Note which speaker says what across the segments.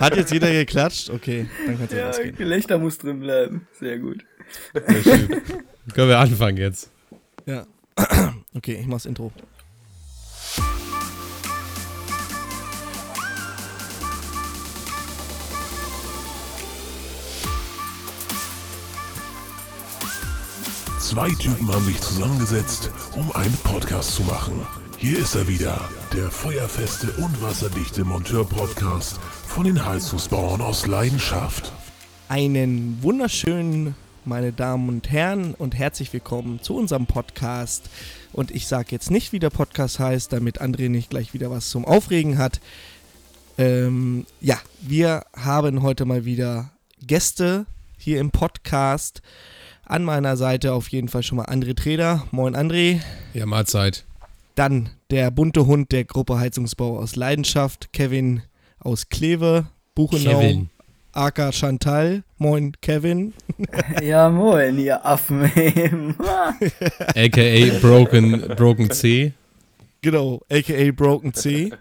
Speaker 1: Hat jetzt jeder geklatscht? Okay, dann kannst du
Speaker 2: Ja,
Speaker 1: losgehen.
Speaker 2: Gelächter muss drin bleiben. Sehr gut.
Speaker 3: Sehr schön. Können wir anfangen jetzt?
Speaker 1: Ja. Okay, ich mach's Intro.
Speaker 4: Zwei Typen haben sich zusammengesetzt, um einen Podcast zu machen. Hier ist er wieder, der feuerfeste und wasserdichte Monteur-Podcast von den Heizungsbauern aus Leidenschaft.
Speaker 1: Einen wunderschönen, meine Damen und Herren, und herzlich willkommen zu unserem Podcast. Und ich sage jetzt nicht, wie der Podcast heißt, damit André nicht gleich wieder was zum Aufregen hat. Ähm, ja, wir haben heute mal wieder Gäste hier im Podcast. An meiner Seite auf jeden Fall schon mal André Treder. Moin André.
Speaker 3: Ja, Mahlzeit.
Speaker 1: Dann der bunte Hund der Gruppe Heizungsbau aus Leidenschaft, Kevin aus Kleve, Buchenau,
Speaker 3: Kevin.
Speaker 1: Aka Chantal. Moin Kevin.
Speaker 2: Ja, moin, ihr Affen.
Speaker 3: AKA Broken, Broken C.
Speaker 1: Genau, aka Broken C.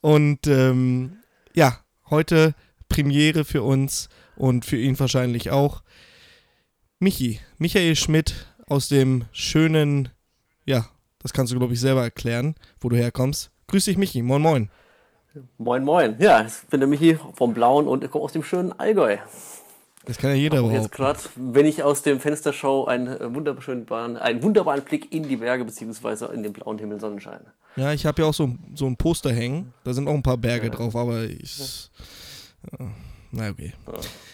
Speaker 1: Und ähm, ja, heute Premiere für uns und für ihn wahrscheinlich auch. Michi, Michael Schmidt aus dem schönen, ja, das kannst du glaube ich selber erklären, wo du herkommst. Grüß dich Michi, moin moin.
Speaker 5: Moin, moin. Ja, ich bin der Michi vom Blauen und ich komme aus dem schönen Allgäu.
Speaker 1: Das kann ja jeder
Speaker 5: Und jetzt gerade, wenn ich aus dem Fenster schaue, einen, äh, wunderschönen, einen wunderbaren Blick in die Berge beziehungsweise in den blauen Himmel Sonnenschein.
Speaker 1: Ja, ich habe ja auch so, so ein Poster hängen. Da sind auch ein paar Berge drauf, aber ich. Ja, na okay.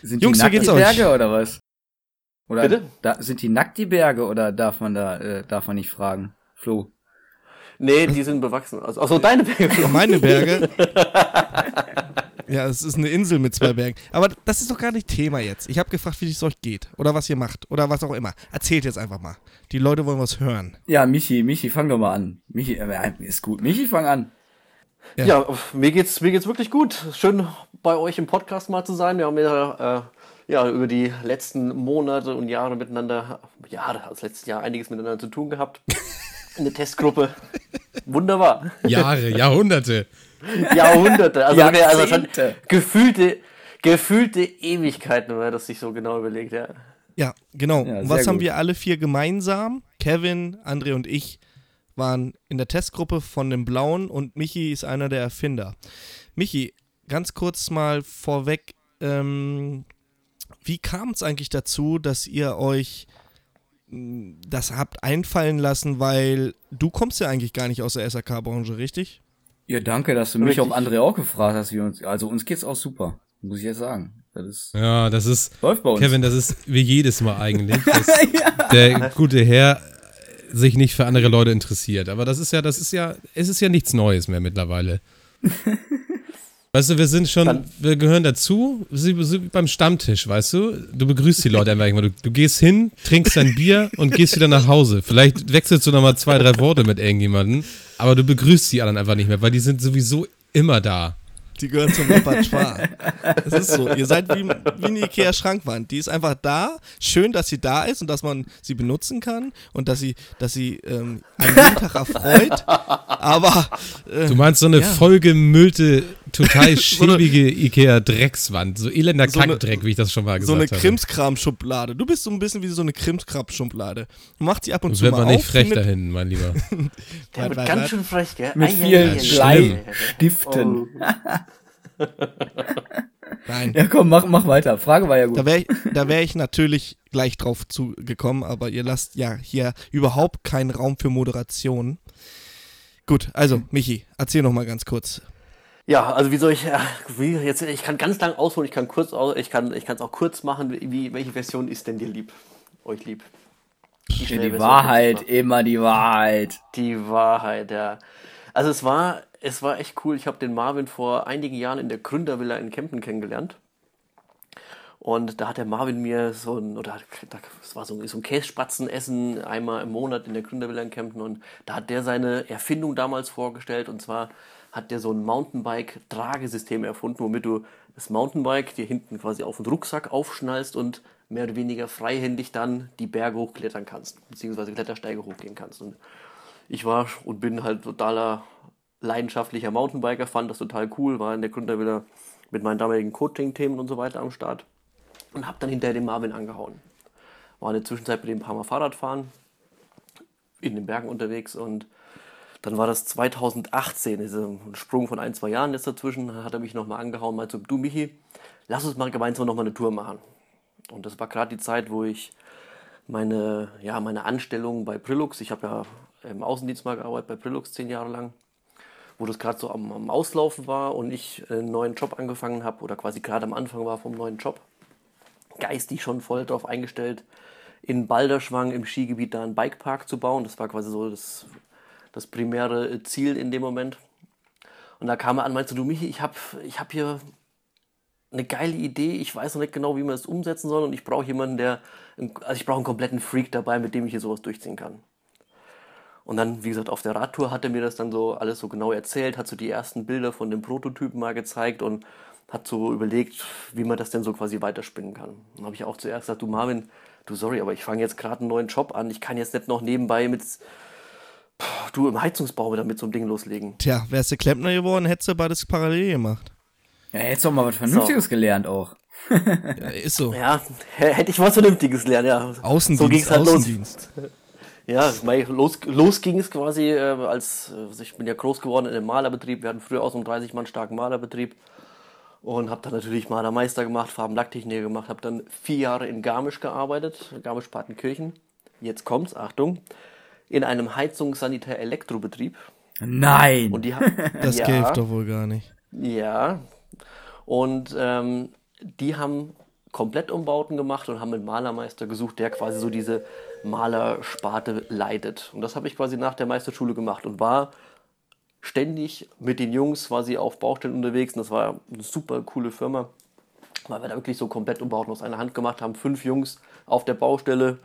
Speaker 2: Sind
Speaker 1: Jungs,
Speaker 2: die nackt
Speaker 1: geht's
Speaker 2: die
Speaker 1: euch?
Speaker 2: Berge oder was? Oder
Speaker 5: Bitte?
Speaker 2: Da, sind die nackt die Berge oder darf man da, äh, darf man nicht fragen? Flo.
Speaker 5: Nee, die sind bewachsen. Also, also deine Berge.
Speaker 1: Meine Berge. Ja, es ist eine Insel mit zwei Bergen. Aber das ist doch gar nicht Thema jetzt. Ich habe gefragt, wie es euch geht. Oder was ihr macht. Oder was auch immer. Erzählt jetzt einfach mal. Die Leute wollen was hören.
Speaker 2: Ja, Michi, Michi, fang doch mal an. Michi, äh, ist gut. Michi, fang an.
Speaker 1: Ja.
Speaker 5: Ja, mir geht's, mir geht's wirklich gut. Schön bei euch im Podcast mal zu sein. Wir haben ja, äh, ja über die letzten Monate und Jahre miteinander, ja, das letzte Jahr einiges miteinander zu tun gehabt. In der Testgruppe. Wunderbar.
Speaker 3: Jahre, Jahrhunderte.
Speaker 5: Jahrhunderte. Also, also schon gefühlte, gefühlte Ewigkeiten, wenn man das sich so genau überlegt, ja.
Speaker 1: Ja, genau.
Speaker 2: Ja,
Speaker 1: Und was haben
Speaker 2: gut.
Speaker 1: wir alle vier gemeinsam? Kevin, André und ich waren in der Testgruppe von dem Blauen und Michi ist einer der Erfinder. Michi, ganz kurz mal vorweg, ähm, wie kam es eigentlich dazu, dass ihr euch das habt einfallen lassen, weil du kommst ja eigentlich gar nicht aus der SAK-Branche, richtig?
Speaker 2: Ja, danke, dass du mich auch André auch gefragt hast, wie uns, also uns geht's auch super. Muss ich jetzt sagen. Das ist,
Speaker 3: Ja, das ist,
Speaker 2: läuft bei uns.
Speaker 3: Kevin, das ist wie jedes Mal eigentlich, dass der gute Herr sich nicht für andere Leute interessiert. Aber das ist ja, das ist ja, es ist ja nichts Neues mehr mittlerweile. Weißt du, wir sind schon,
Speaker 5: Dann-
Speaker 3: wir gehören dazu, so so wie beim Stammtisch, weißt du? Du begrüßt die Leute einfach irgendwann. Du, du gehst hin, trinkst dein Bier und gehst wieder nach Hause. Vielleicht wechselst du nochmal zwei, drei Worte mit irgendjemandem, aber du begrüßt die anderen einfach nicht mehr, weil die sind sowieso immer da.
Speaker 1: Die gehören zum Repertoire. Es ist so. Ihr seid wie, wie eine Ikea-Schrankwand. Die ist einfach da. Schön, dass sie da ist und dass man sie benutzen kann und dass sie, dass sie ähm, einen jeden Tag erfreut. Aber äh,
Speaker 3: Du meinst so eine
Speaker 1: Ja.
Speaker 3: vollgemüllte, total schäbige Ikea-Dreckswand. So elender
Speaker 1: So eine-
Speaker 3: Kackdreck, wie ich das schon mal
Speaker 1: so
Speaker 3: gesagt
Speaker 1: eine
Speaker 3: habe.
Speaker 1: Krimskram-Schublade. Du bist so ein bisschen wie so eine Krimskram-Schublade. Macht sie ab und
Speaker 3: Das
Speaker 1: zu
Speaker 3: wird
Speaker 1: mal
Speaker 3: man nicht
Speaker 1: auf.
Speaker 3: frech dahin, mein Lieber.
Speaker 5: Der wird ganz schön frech, gell?
Speaker 2: Mit vielen
Speaker 5: ei, ei,
Speaker 3: schlimm.
Speaker 5: ei.
Speaker 2: Stiften.
Speaker 5: Oh.
Speaker 1: Nein.
Speaker 2: Ja, komm, mach, mach weiter. Frage war ja gut.
Speaker 1: Da wäre ich, da wär ich natürlich gleich drauf zugekommen, aber ihr lasst ja hier überhaupt keinen Raum für Moderation. Gut, also, Michi, erzähl noch mal ganz kurz.
Speaker 5: Ja, also wie soll ich, äh, wie jetzt, ich kann ganz lang ausholen, ich kann kurz, ich kann, ich kann es auch kurz machen. Wie, welche Version ist denn dir lieb? Euch lieb?
Speaker 2: Die
Speaker 5: Schnellversion
Speaker 2: Wahrheit, immer die Wahrheit.
Speaker 5: Die Wahrheit, ja. Also es war, es war echt cool. Ich habe den Marvin vor einigen Jahren in der Gründervilla in Kempten kennengelernt. Und da hat der Marvin mir so ein, oder es war so, so ein Käsespatzenessen einmal im Monat in der Gründervilla in Kempten und da hat der seine Erfindung damals vorgestellt und zwar hat der so ein Mountainbike-Tragesystem erfunden, womit du das Mountainbike dir hinten quasi auf den Rucksack aufschnallst und mehr oder weniger freihändig dann die Berge hochklettern kannst, beziehungsweise Klettersteige hochgehen kannst. Und ich war und bin halt totaler leidenschaftlicher Mountainbiker, fand das total cool, war in der Gründervilla mit meinen damaligen Coaching-Themen und so weiter am Start und habe dann hinterher den Marvin angehauen. War in der Zwischenzeit mit dem ein paar Mal Fahrrad fahren, in den Bergen unterwegs und dann war das 2018, ist ein Sprung von ein, zwei Jahren jetzt dazwischen, hat er mich nochmal angehauen, meinte so, du Michi, lass uns mal gemeinsam nochmal eine Tour machen. Und das war gerade die Zeit, wo ich meine, ja, meine Anstellung bei Prilux, ich habe ja im Außendienst mal gearbeitet bei Prilux zehn Jahre lang, wo das gerade so am, am, Auslaufen war und ich einen neuen Job angefangen habe oder quasi gerade am Anfang war vom neuen Job. Geistig schon voll darauf eingestellt, in Balderschwang im Skigebiet da einen Bikepark zu bauen. Das war quasi so das, das primäre Ziel in dem Moment. Und da kam er an, meinte du Michi, ich habe ich hab hier eine geile Idee, ich weiß noch nicht genau, wie man es umsetzen soll und ich brauche jemanden, der, also ich brauche einen kompletten Freak dabei, mit dem ich hier sowas durchziehen kann. Und dann, wie gesagt, auf der Radtour hat er mir das dann so alles so genau erzählt, hat so die ersten Bilder von dem Prototypen mal gezeigt und hat so überlegt, wie man das denn so quasi weiterspinnen kann. Dann habe ich auch zuerst gesagt, du Marvin, du sorry, aber ich fange jetzt gerade einen neuen Job an, ich kann jetzt nicht noch nebenbei mit du im Heizungsbau wieder mit so einem Ding loslegen.
Speaker 1: Tja, wärst du Klempner geworden, hättest du beides parallel gemacht.
Speaker 2: Ja, hättest du auch mal was Vernünftiges so. gelernt auch.
Speaker 1: ja, ist so.
Speaker 5: Ja, hätte ich was Vernünftiges gelernt, ja.
Speaker 1: Außendienst, so ging's halt Außendienst.
Speaker 5: Los. Ja, los, los ging es quasi, äh, als äh, ich bin ja groß geworden in einem Malerbetrieb. Wir hatten früher auch so einen 30 Mann starken Malerbetrieb und habe dann natürlich Malermeister gemacht, Farbenlacktechniker gemacht, habe dann vier Jahre in Garmisch gearbeitet, Garmisch-Partenkirchen. Jetzt kommt's, Achtung, in einem Heizungssanitär-Elektrobetrieb.
Speaker 2: Nein!
Speaker 5: Und die
Speaker 1: das ja, geht doch wohl gar nicht.
Speaker 5: Ja, und ähm, die haben Komplettumbauten gemacht und haben einen Malermeister gesucht, der quasi so diese Malersparte leitet. Und das habe ich quasi nach der Meisterschule gemacht und war ständig mit den Jungs quasi auf Baustellen unterwegs. Und das war eine super coole Firma, weil wir da wirklich so Komplettumbauten aus einer Hand gemacht haben. Fünf Jungs auf der Baustelle.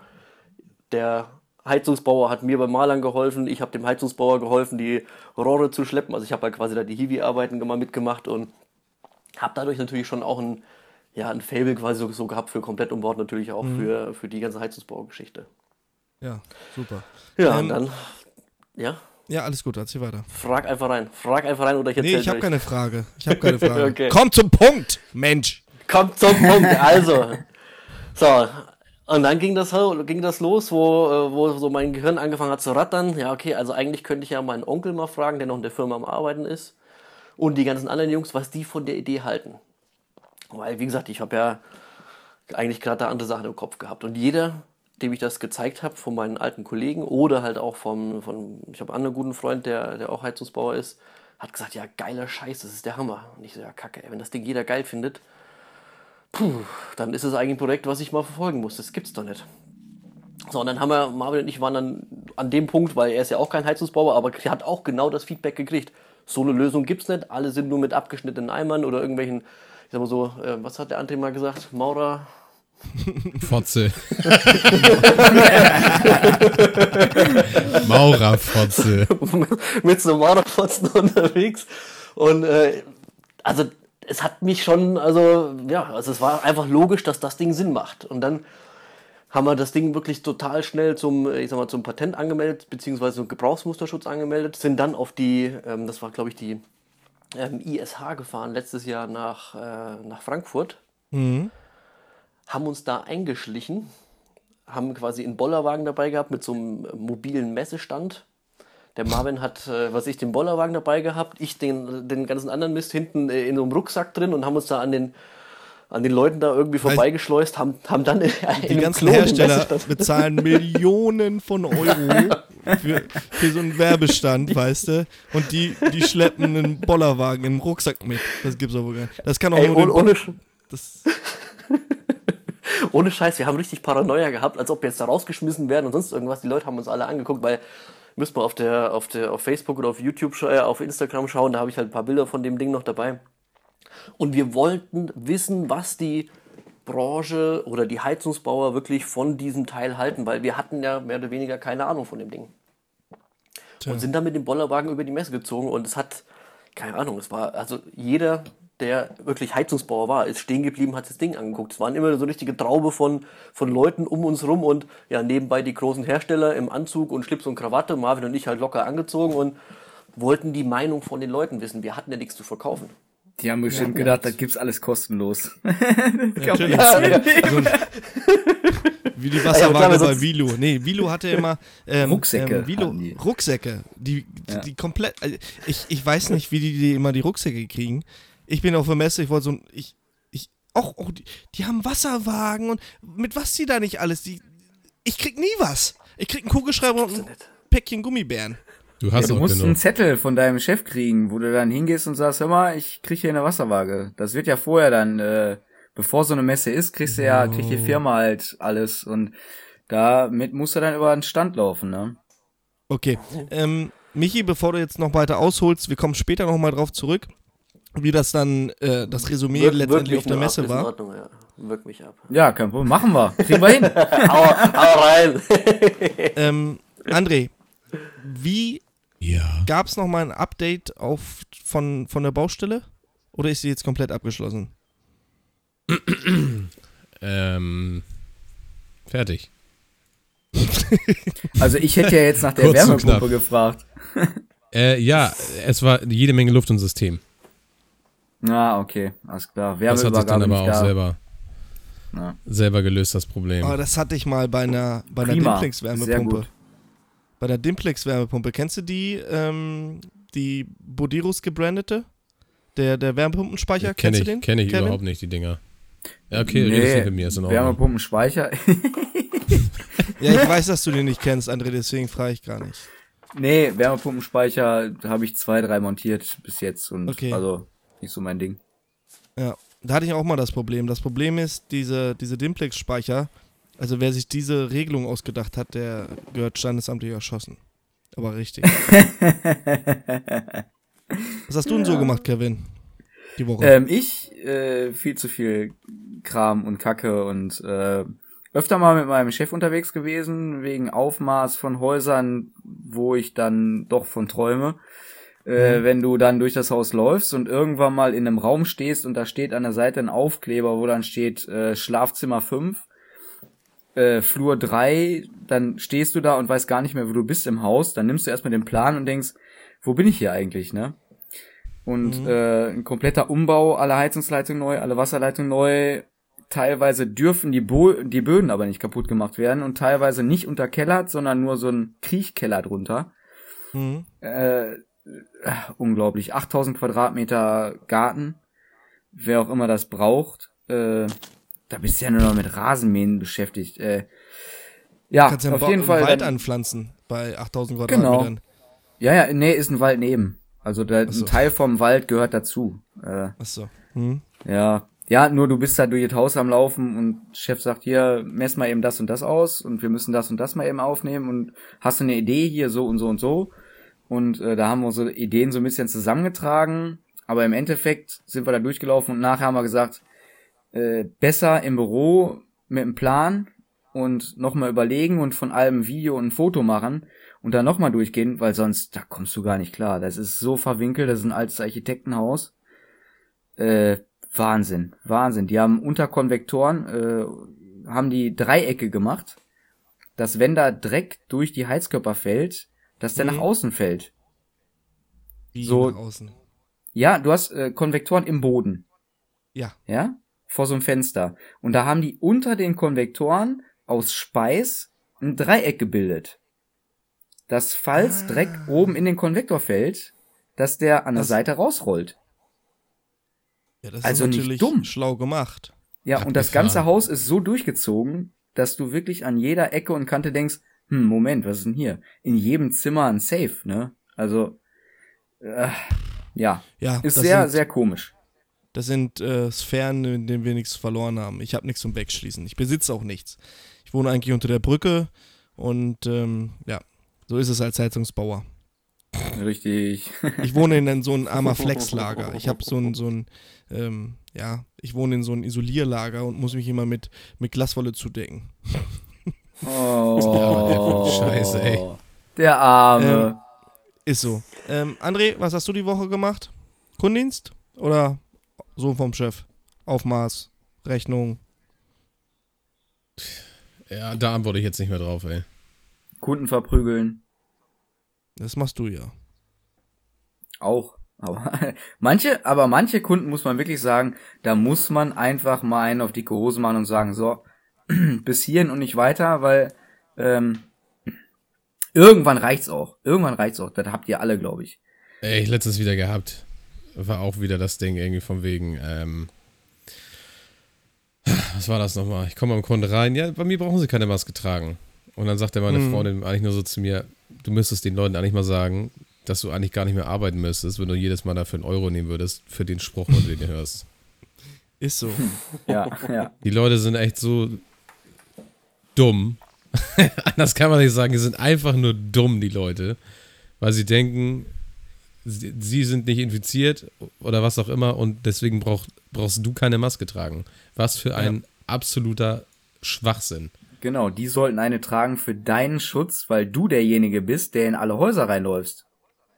Speaker 5: Der Heizungsbauer hat mir beim Malern geholfen, ich habe dem Heizungsbauer geholfen, die Rohre zu schleppen. Also ich habe halt quasi da die Hiwi-Arbeiten immer mitgemacht und habe dadurch natürlich schon auch ein, ja, ein Fable quasi so, so gehabt für Komplettumbau natürlich auch mhm. für, für die ganze Heizungsbaugeschichte.
Speaker 1: Ja, super.
Speaker 5: Ja, ähm, und dann, ja.
Speaker 1: Ja, alles gut, erzähl weiter.
Speaker 5: Frag einfach rein. Frag einfach rein oder ich
Speaker 1: erzähl Nee, ich habe keine Frage. Ich habe keine Frage. okay. Komm zum Punkt, Mensch.
Speaker 5: Komm zum Punkt, also. So, und dann ging das, ging das los, wo, äh, wo so mein Gehirn angefangen hat zu rattern. Ja, okay, also eigentlich könnte ich ja meinen Onkel mal fragen, der noch in der Firma am Arbeiten ist. Und die ganzen anderen Jungs, was die von der Idee halten. Weil, wie gesagt, ich habe ja eigentlich gerade da andere Sachen im Kopf gehabt. Und jeder, dem ich das gezeigt habe, von meinen alten Kollegen oder halt auch vom, von, ich habe einen anderen guten Freund, der, der auch Heizungsbauer ist, hat gesagt, ja, geiler Scheiß, das ist der Hammer. Und ich so, ja, kacke, ey, wenn das Ding jeder geil findet, puh, dann ist es eigentlich ein Projekt, was ich mal verfolgen muss. Das gibt's doch nicht. So, und dann haben wir, Marvin und ich waren dann an dem Punkt, weil er ist ja auch kein Heizungsbauer, aber er hat auch genau das Feedback gekriegt. So eine Lösung gibt's nicht. Alle sind nur mit abgeschnittenen Eimern oder irgendwelchen, ich sag mal so, äh, was hat der André mal gesagt? Maurer?
Speaker 3: Fotze. Maurerfotze.
Speaker 5: mit so Maurerfotzen unterwegs. Und äh, also es hat mich schon, also ja, also es war einfach logisch, dass das Ding Sinn macht. Und dann haben wir das Ding wirklich total schnell zum, ich sag mal, zum Patent angemeldet, beziehungsweise zum Gebrauchsmusterschutz angemeldet, sind dann auf die, ähm, das war glaube ich die ähm, ISH gefahren, letztes Jahr nach, äh, nach Frankfurt, mhm. haben uns da eingeschlichen, haben quasi einen Bollerwagen dabei gehabt mit so einem mobilen Messestand der Marvin hat, äh, was ich, den Bollerwagen dabei gehabt, ich den, den ganzen anderen Mist hinten äh, in so einem Rucksack drin und haben uns da an den, an den Leuten da irgendwie vorbeigeschleust, haben, haben dann in,
Speaker 1: in Die ganzen Klo Hersteller bezahlen Millionen von Euro für, für so einen Werbestand, weißt du? Und die, die schleppen einen Bollerwagen im Rucksack mit. Das gibt's aber gar nicht. Das kann auch Ey, nur
Speaker 5: ohne, ohne, das ohne Scheiß, wir haben richtig Paranoia gehabt, als ob wir jetzt da rausgeschmissen werden und sonst irgendwas. Die Leute haben uns alle angeguckt, weil müsst man auf der, auf der, auf Facebook oder auf YouTube, äh, auf Instagram schauen, da habe ich halt ein paar Bilder von dem Ding noch dabei. Und wir wollten wissen, was die Branche oder die Heizungsbauer wirklich von diesem Teil halten, weil wir hatten ja mehr oder weniger keine Ahnung von dem Ding. Tja. Und sind dann mit dem Bollerwagen über die Messe gezogen und es hat, keine Ahnung, es war, also jeder der wirklich Heizungsbauer war, ist stehen geblieben, hat das Ding angeguckt. Es waren immer so richtige Traube von, von Leuten um uns rum und ja, nebenbei die großen Hersteller im Anzug und Schlips und Krawatte, Marvin und ich halt locker angezogen und wollten die Meinung von den Leuten wissen. Wir hatten ja nichts zu verkaufen.
Speaker 2: Die haben bestimmt gedacht, das gibt's alles kostenlos.
Speaker 1: Natürlich.
Speaker 5: Ja, ja.
Speaker 1: So ein- wie die
Speaker 5: Ja,
Speaker 1: Wasserwaage
Speaker 5: klar,
Speaker 1: bei Vilo. Nee, Vilo hatte immer ähm,
Speaker 2: Rucksäcke
Speaker 1: Ähm, Vilo,
Speaker 2: die.
Speaker 1: Rucksäcke. Die, die,
Speaker 2: Ja.
Speaker 1: die komplett. Also ich, ich weiß nicht, wie die, die immer die Rucksäcke kriegen. Ich bin auf der Messe, ich wollte so ein. Ich, ich, auch, auch die, die haben Wasserwagen und mit was die da nicht alles? Die, ich krieg nie was. Ich krieg einen Kugelschreiber und ein Päckchen Gummibären.
Speaker 3: Du
Speaker 2: Ja,
Speaker 3: hast
Speaker 2: du
Speaker 3: auch
Speaker 2: musst einen
Speaker 3: genug.
Speaker 2: Zettel von deinem Chef kriegen, wo du dann hingehst und sagst, hör mal, ich krieg hier eine Wasserwaage. Das wird ja vorher dann, äh, bevor so eine Messe ist, kriegst du ja, kriegt die Firma halt alles und damit musst du dann über den Stand laufen, ne?
Speaker 1: Okay. Ähm, Michi, bevor du jetzt noch weiter ausholst, wir kommen später nochmal drauf zurück, wie das dann, äh, das Resümee
Speaker 5: Wirk-
Speaker 1: letztendlich
Speaker 5: wirk
Speaker 1: auf der Messe
Speaker 5: ab, Ist in
Speaker 1: war.
Speaker 5: Ordnung, ja. Wirk mich ab.
Speaker 2: Ja, kein Problem, machen wir. Kriegen wir hin.
Speaker 5: hau, hau rein.
Speaker 1: Ähm, André, wie
Speaker 3: Ja.
Speaker 1: gab es nochmal ein Update auf, von, von der Baustelle? Oder ist sie jetzt komplett abgeschlossen?
Speaker 3: Ähm, fertig.
Speaker 2: Also ich hätte ja jetzt nach der Wärmepumpe gefragt.
Speaker 3: Äh, ja, es war jede Menge Luft im System.
Speaker 2: Na, okay, alles klar.
Speaker 3: Das hat sich dann aber auch
Speaker 2: da.
Speaker 3: selber,
Speaker 2: Ja.
Speaker 3: selber gelöst, das Problem.
Speaker 1: Aber das hatte ich mal bei einer, bei einer Dimplex-Wärmepumpe. Bei der Dimplex-Wärmepumpe. Kennst du die, ähm, die Bodirus gebrandete? Der, der Wärmepumpenspeicher?
Speaker 3: Kenne
Speaker 1: Kennst
Speaker 3: ich,
Speaker 1: du den?
Speaker 3: kenn ich
Speaker 1: Kevin?
Speaker 3: überhaupt nicht, die Dinger. Ja, okay, redest nicht mit mir, ist in Ordnung.
Speaker 2: Wärmepumpenspeicher.
Speaker 1: Ja, ich weiß, dass du den nicht kennst, André, deswegen frage ich gar nicht.
Speaker 2: nee, Wärmepumpenspeicher habe ich zwei, drei montiert bis jetzt und
Speaker 1: Okay.
Speaker 2: also nicht so mein Ding.
Speaker 1: Ja, da hatte ich auch mal das Problem. Das Problem ist, diese, diese Dimplex-Speicher, also wer sich diese Regelung ausgedacht hat, der gehört standesamtlich erschossen. Aber richtig. Was hast du denn so gemacht, Kevin? Die Woche.
Speaker 2: Ähm, ich äh, viel zu viel Kram und Kacke und äh, öfter mal mit meinem Chef unterwegs gewesen wegen Aufmaß von Häusern, wo ich dann doch von träume. Äh, wenn du dann durch das Haus läufst und irgendwann mal in einem Raum stehst und da steht an der Seite ein Aufkleber, wo dann steht äh, Schlafzimmer 5, äh, Flur 3, dann stehst du da und weißt gar nicht mehr, wo du bist im Haus, dann nimmst du erstmal den Plan und denkst, wo bin ich hier eigentlich, ne? Und äh, ein kompletter Umbau, alle Heizungsleitungen neu, alle Wasserleitungen neu. Teilweise dürfen die, Bo die Böden aber nicht kaputt gemacht werden und teilweise nicht unterkellert, sondern nur so ein Kriechkeller drunter.
Speaker 1: Mhm.
Speaker 2: Äh, äh, unglaublich. 8000 Quadratmeter Garten. Wer auch immer das braucht. Äh, da bist du ja nur noch mit Rasenmähen beschäftigt. Äh, ja,
Speaker 1: Kannst ja
Speaker 2: auf jeden Fall.
Speaker 1: Wald
Speaker 2: dann-
Speaker 1: anpflanzen bei 8000
Speaker 2: Genau.
Speaker 1: Quadratmetern.
Speaker 2: ja, ja, nee, ist ein Wald neben. Also der,
Speaker 1: Ach so.
Speaker 2: ein Teil vom Wald gehört dazu. Äh,
Speaker 1: Achso. Hm.
Speaker 2: Ja, ja, nur du bist da durch das Haus am Laufen und Chef sagt hier, mess mal eben das und das aus und wir müssen das und das mal eben aufnehmen und hast du eine Idee hier so und so und so und äh, da haben wir unsere Ideen so ein bisschen zusammengetragen, aber im Endeffekt sind wir da durchgelaufen und nachher haben wir gesagt, äh, besser im Büro mit einem Plan und nochmal überlegen und von allem Video und ein Foto machen und dann nochmal durchgehen, weil sonst, da kommst du gar nicht klar. Das ist so verwinkelt, das ist ein altes Architektenhaus. Äh, Wahnsinn, Wahnsinn. Die haben unter Konvektoren, äh, haben die Dreiecke gemacht, dass wenn da Dreck durch die Heizkörper fällt, dass der
Speaker 1: Mhm.
Speaker 2: nach außen fällt.
Speaker 1: Wie
Speaker 2: So-
Speaker 1: nach außen.
Speaker 2: Ja, du hast äh, Konvektoren im Boden.
Speaker 1: Ja.
Speaker 2: Ja? Vor so einem Fenster. Und da haben die unter den Konvektoren aus Speis ein Dreieck gebildet. Dass falls Dreck oben in den Konvektor fällt, dass der an der
Speaker 1: Das-
Speaker 2: Seite rausrollt.
Speaker 1: Ja, das
Speaker 2: Also
Speaker 1: ist
Speaker 2: nicht
Speaker 1: natürlich
Speaker 2: dumm.
Speaker 1: schlau gemacht.
Speaker 2: Ja, und das ganze Haus ist so durchgezogen, dass du wirklich an jeder Ecke und Kante denkst, hm, Moment, was ist denn hier? In jedem Zimmer ein Safe, ne? Also, äh, ja,
Speaker 1: Ja,
Speaker 2: ist sehr,
Speaker 1: sind,
Speaker 2: sehr komisch.
Speaker 1: Das sind äh, Sphären, in denen wir nichts verloren haben. Ich habe nichts zum Wegschließen. Ich besitze auch nichts. Ich wohne eigentlich unter der Brücke und ähm, ja, so ist es als Heizungsbauer.
Speaker 2: Richtig.
Speaker 1: Ich wohne in so ein armer Flexlager. Ich habe so ein, so ein ähm, ja, ich wohne in so ein Isolierlager und muss mich immer mit, mit Glaswolle zudecken.
Speaker 2: Oh,
Speaker 3: Scheiße, ey.
Speaker 2: Der Arme.
Speaker 1: Ist so. Ähm, André, was hast du die Woche gemacht? Kundendienst oder Sohn vom Chef? Aufmaß, Rechnung.
Speaker 3: Ja, da antworte ich jetzt nicht mehr drauf, ey.
Speaker 2: Kunden verprügeln.
Speaker 1: Das machst du ja.
Speaker 2: Auch. Aber manche, aber manche Kunden muss man wirklich sagen, da muss man einfach mal einen auf dicke Hose machen und sagen, so, bis hierhin und nicht weiter, weil ähm, irgendwann reicht's auch. Irgendwann reicht's auch. Das habt ihr alle, glaube ich.
Speaker 3: Ey, ich letztens wieder gehabt. War auch wieder das Ding irgendwie von wegen, ähm, was war das nochmal? Ich komme am Kunden rein, ja, bei mir brauchen sie keine Maske tragen. Und dann sagt er meine
Speaker 1: Hm.
Speaker 3: Freundin eigentlich nur so zu mir, du müsstest den Leuten eigentlich mal sagen, dass du eigentlich gar nicht mehr arbeiten müsstest, wenn du jedes Mal dafür einen Euro nehmen würdest, für den Spruch, wenn du den hörst.
Speaker 1: Ist so.
Speaker 2: Ja, ja.
Speaker 3: Die Leute sind echt so dumm. Anders kann man nicht sagen, die sind einfach nur dumm, die Leute. Weil sie denken, sie, sie sind nicht infiziert oder was auch immer und deswegen brauch, brauchst du keine Maske tragen. Was für ein absoluter Schwachsinn.
Speaker 2: Genau, die sollten eine tragen für deinen Schutz, weil du derjenige bist, der in alle Häuser reinläufst.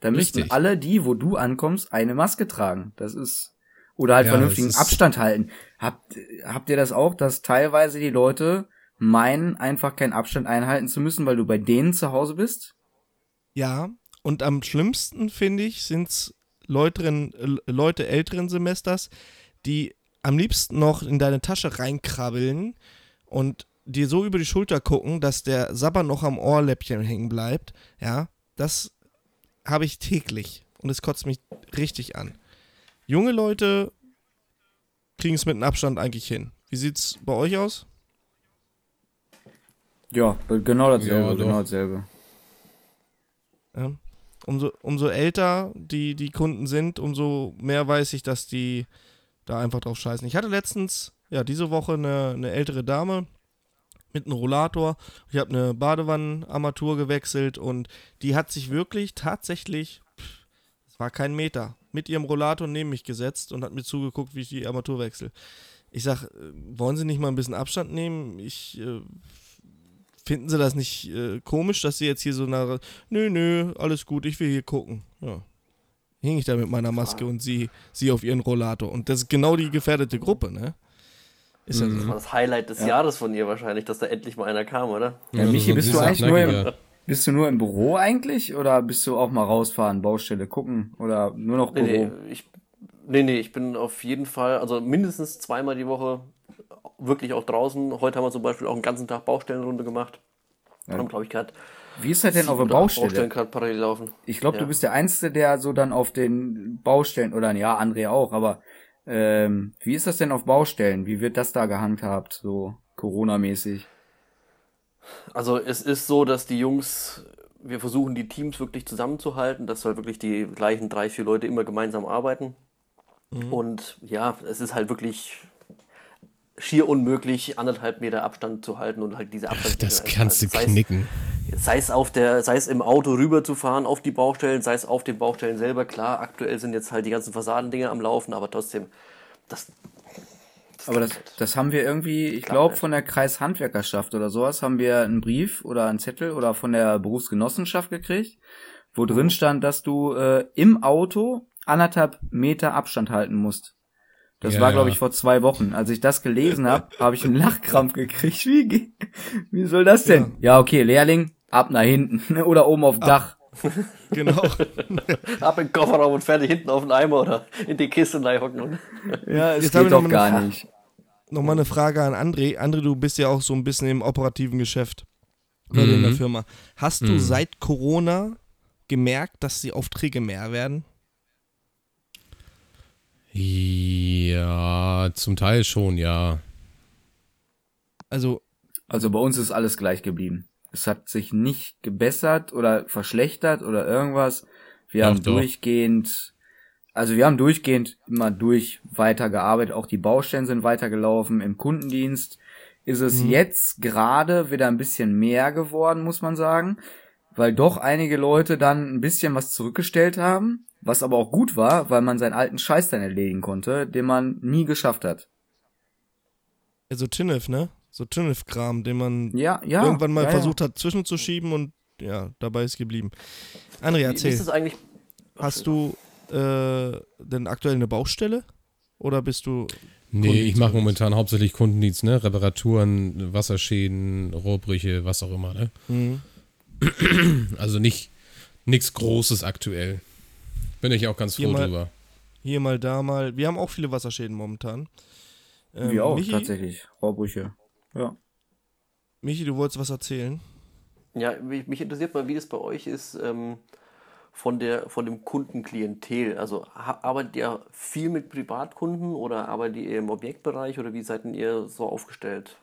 Speaker 2: Da müssten
Speaker 3: Richtig.
Speaker 2: alle die, wo du ankommst, eine Maske tragen. Das ist oder halt
Speaker 3: Ja,
Speaker 2: vernünftigen Abstand halten. Habt habt ihr das auch, dass teilweise die Leute meinen, einfach keinen Abstand einhalten zu müssen, weil du bei denen zu Hause bist?
Speaker 1: Ja, und am schlimmsten finde ich, sind's Leuteren, äh, Leute älteren Semesters, die am liebsten noch in deine Tasche reinkrabbeln und dir so über die Schulter gucken, dass der Sabber noch am Ohrläppchen hängen bleibt. Ja, das habe ich täglich und es kotzt mich richtig an. Junge Leute kriegen es mit einem Abstand eigentlich hin. Wie sieht's bei euch aus?
Speaker 2: Ja, genau dasselbe,
Speaker 3: Ja,
Speaker 2: genau dasselbe.
Speaker 1: Ja. Umso, umso älter die, die Kunden sind, umso mehr weiß ich, dass die da einfach drauf scheißen. Ich hatte letztens, ja, diese Woche eine, eine ältere Dame mit einem Rollator. Ich habe eine Badewannenarmatur gewechselt und die hat sich wirklich tatsächlich, es war kein Meter, mit ihrem Rollator neben mich gesetzt und hat mir zugeguckt, wie ich die Armatur wechsle. Ich sag, äh, wollen Sie nicht mal ein bisschen Abstand nehmen? Ich äh, finden Sie das nicht äh, komisch, dass Sie jetzt hier so nach nö, nö, alles gut, ich will hier gucken. Ja. Hing ich da mit meiner Maske und sie, sie auf ihren Rollator. Und das ist genau die gefährdete Gruppe, ne? Ist ja
Speaker 5: Das war das Highlight des Jahres von ihr wahrscheinlich, dass da endlich mal einer kam, oder?
Speaker 2: Ja, Michi, bist du eigentlich nur im, bist du nur im Büro eigentlich oder bist du auch mal rausfahren, Baustelle gucken oder nur noch
Speaker 5: Nee,
Speaker 2: Büro?
Speaker 5: nee, ich, nee, nee, ich bin auf jeden Fall, also mindestens zweimal die Woche wirklich auch draußen. Heute haben wir zum Beispiel auch einen ganzen Tag Baustellenrunde gemacht.
Speaker 2: Ja.
Speaker 5: Haben, glaube ich, gerade
Speaker 2: Wie ist das denn auf der
Speaker 5: Baustellen
Speaker 2: Baustelle?
Speaker 5: gerade parallel laufen.
Speaker 2: Ich glaube,
Speaker 5: Ja.
Speaker 2: du bist der Einzige, der so dann auf den Baustellen, oder ja, André auch, aber ähm, wie ist das denn auf Baustellen? Wie wird das da gehandhabt, so Corona-mäßig?
Speaker 5: Also es ist so, dass die Jungs, wir versuchen die Teams wirklich zusammenzuhalten, dass halt wirklich die gleichen drei, vier Leute immer gemeinsam arbeiten. Und ja, es ist halt wirklich schier unmöglich, anderthalb Meter Abstand zu halten und halt diese Abstand.
Speaker 3: Das kannst du
Speaker 5: sei es-
Speaker 3: knicken.
Speaker 5: Sei es auf der, sei es im Auto rüber zu fahren auf die Baustellen, sei es auf den Baustellen selber. Klar, aktuell sind jetzt halt die ganzen Fassadendinger am Laufen, aber trotzdem, das.
Speaker 2: Aber das, das haben wir irgendwie, ich glaube, von der Kreishandwerkerschaft oder sowas haben wir einen Brief oder einen Zettel oder von der Berufsgenossenschaft gekriegt, wo drin stand, dass du äh, im Auto anderthalb Meter Abstand halten musst. Das
Speaker 3: Ja,
Speaker 2: war,
Speaker 3: ja.
Speaker 2: glaube ich, vor zwei Wochen. Als ich das gelesen habe, habe ich einen Lachkrampf gekriegt. Wie, wie soll das denn? Ja. okay, Lehrling, ab nach hinten oder oben auf Dach.
Speaker 1: Genau.
Speaker 5: Ab in den Kofferraum und fertig hinten auf den Eimer oder in die Kiste hocken. Und
Speaker 2: Ja, es
Speaker 1: Jetzt
Speaker 2: geht
Speaker 1: noch
Speaker 2: doch
Speaker 1: mal
Speaker 2: gar
Speaker 1: eine
Speaker 2: nicht.
Speaker 1: Nochmal eine Frage an André. André, du bist ja auch so ein bisschen im operativen Geschäft bei dir in der
Speaker 3: Mhm.
Speaker 1: Firma. Hast du
Speaker 3: Mhm.
Speaker 1: seit Corona gemerkt, dass die Aufträge mehr werden?
Speaker 3: Ja, zum Teil schon, ja.
Speaker 1: Also,
Speaker 2: Also bei uns ist alles gleich geblieben. Es hat sich nicht gebessert oder verschlechtert oder irgendwas. Wir
Speaker 3: Doch,
Speaker 2: haben
Speaker 3: doch.
Speaker 2: durchgehend, also wir haben durchgehend immer durch weitergearbeitet. Auch die Baustellen sind weitergelaufen. Im Kundendienst ist es jetzt gerade wieder ein bisschen mehr geworden, muss man sagen. Weil doch einige Leute dann ein bisschen was zurückgestellt haben. Was aber auch gut war, weil man seinen alten Scheiß dann erledigen konnte, den man nie geschafft hat.
Speaker 1: so Tinnef, ne? So Tinnef-Kram, den man
Speaker 2: Ja, ja.
Speaker 1: irgendwann mal
Speaker 2: ja,
Speaker 1: versucht hat zwischenzuschieben und ja, dabei ist geblieben. André,
Speaker 5: wie, wie
Speaker 1: erzähl.
Speaker 5: ist das eigentlich?
Speaker 1: Hast du äh, denn aktuell eine Baustelle? Oder bist du.
Speaker 3: Nee, ich mache momentan hauptsächlich Kundendienst, ne? Reparaturen, Wasserschäden, Rohrbrüche, was auch immer, ne?
Speaker 1: Mhm.
Speaker 3: Also nicht nichts Großes aktuell. Bin ich auch ganz
Speaker 1: Hier
Speaker 3: froh
Speaker 1: mal-
Speaker 3: drüber.
Speaker 1: Hier mal, da mal. Wir haben auch viele Wasserschäden momentan. Ähm,
Speaker 2: Wir auch,
Speaker 1: Michi,
Speaker 2: tatsächlich. Rohrbrüche. Ja.
Speaker 1: Michi, du wolltest was erzählen?
Speaker 5: Ja, mich, mich interessiert mal, wie das bei euch ist ähm, von, der, von dem Kundenklientel. Also ha- arbeitet ihr viel mit Privatkunden oder arbeitet ihr im Objektbereich oder wie seid denn ihr so aufgestellt?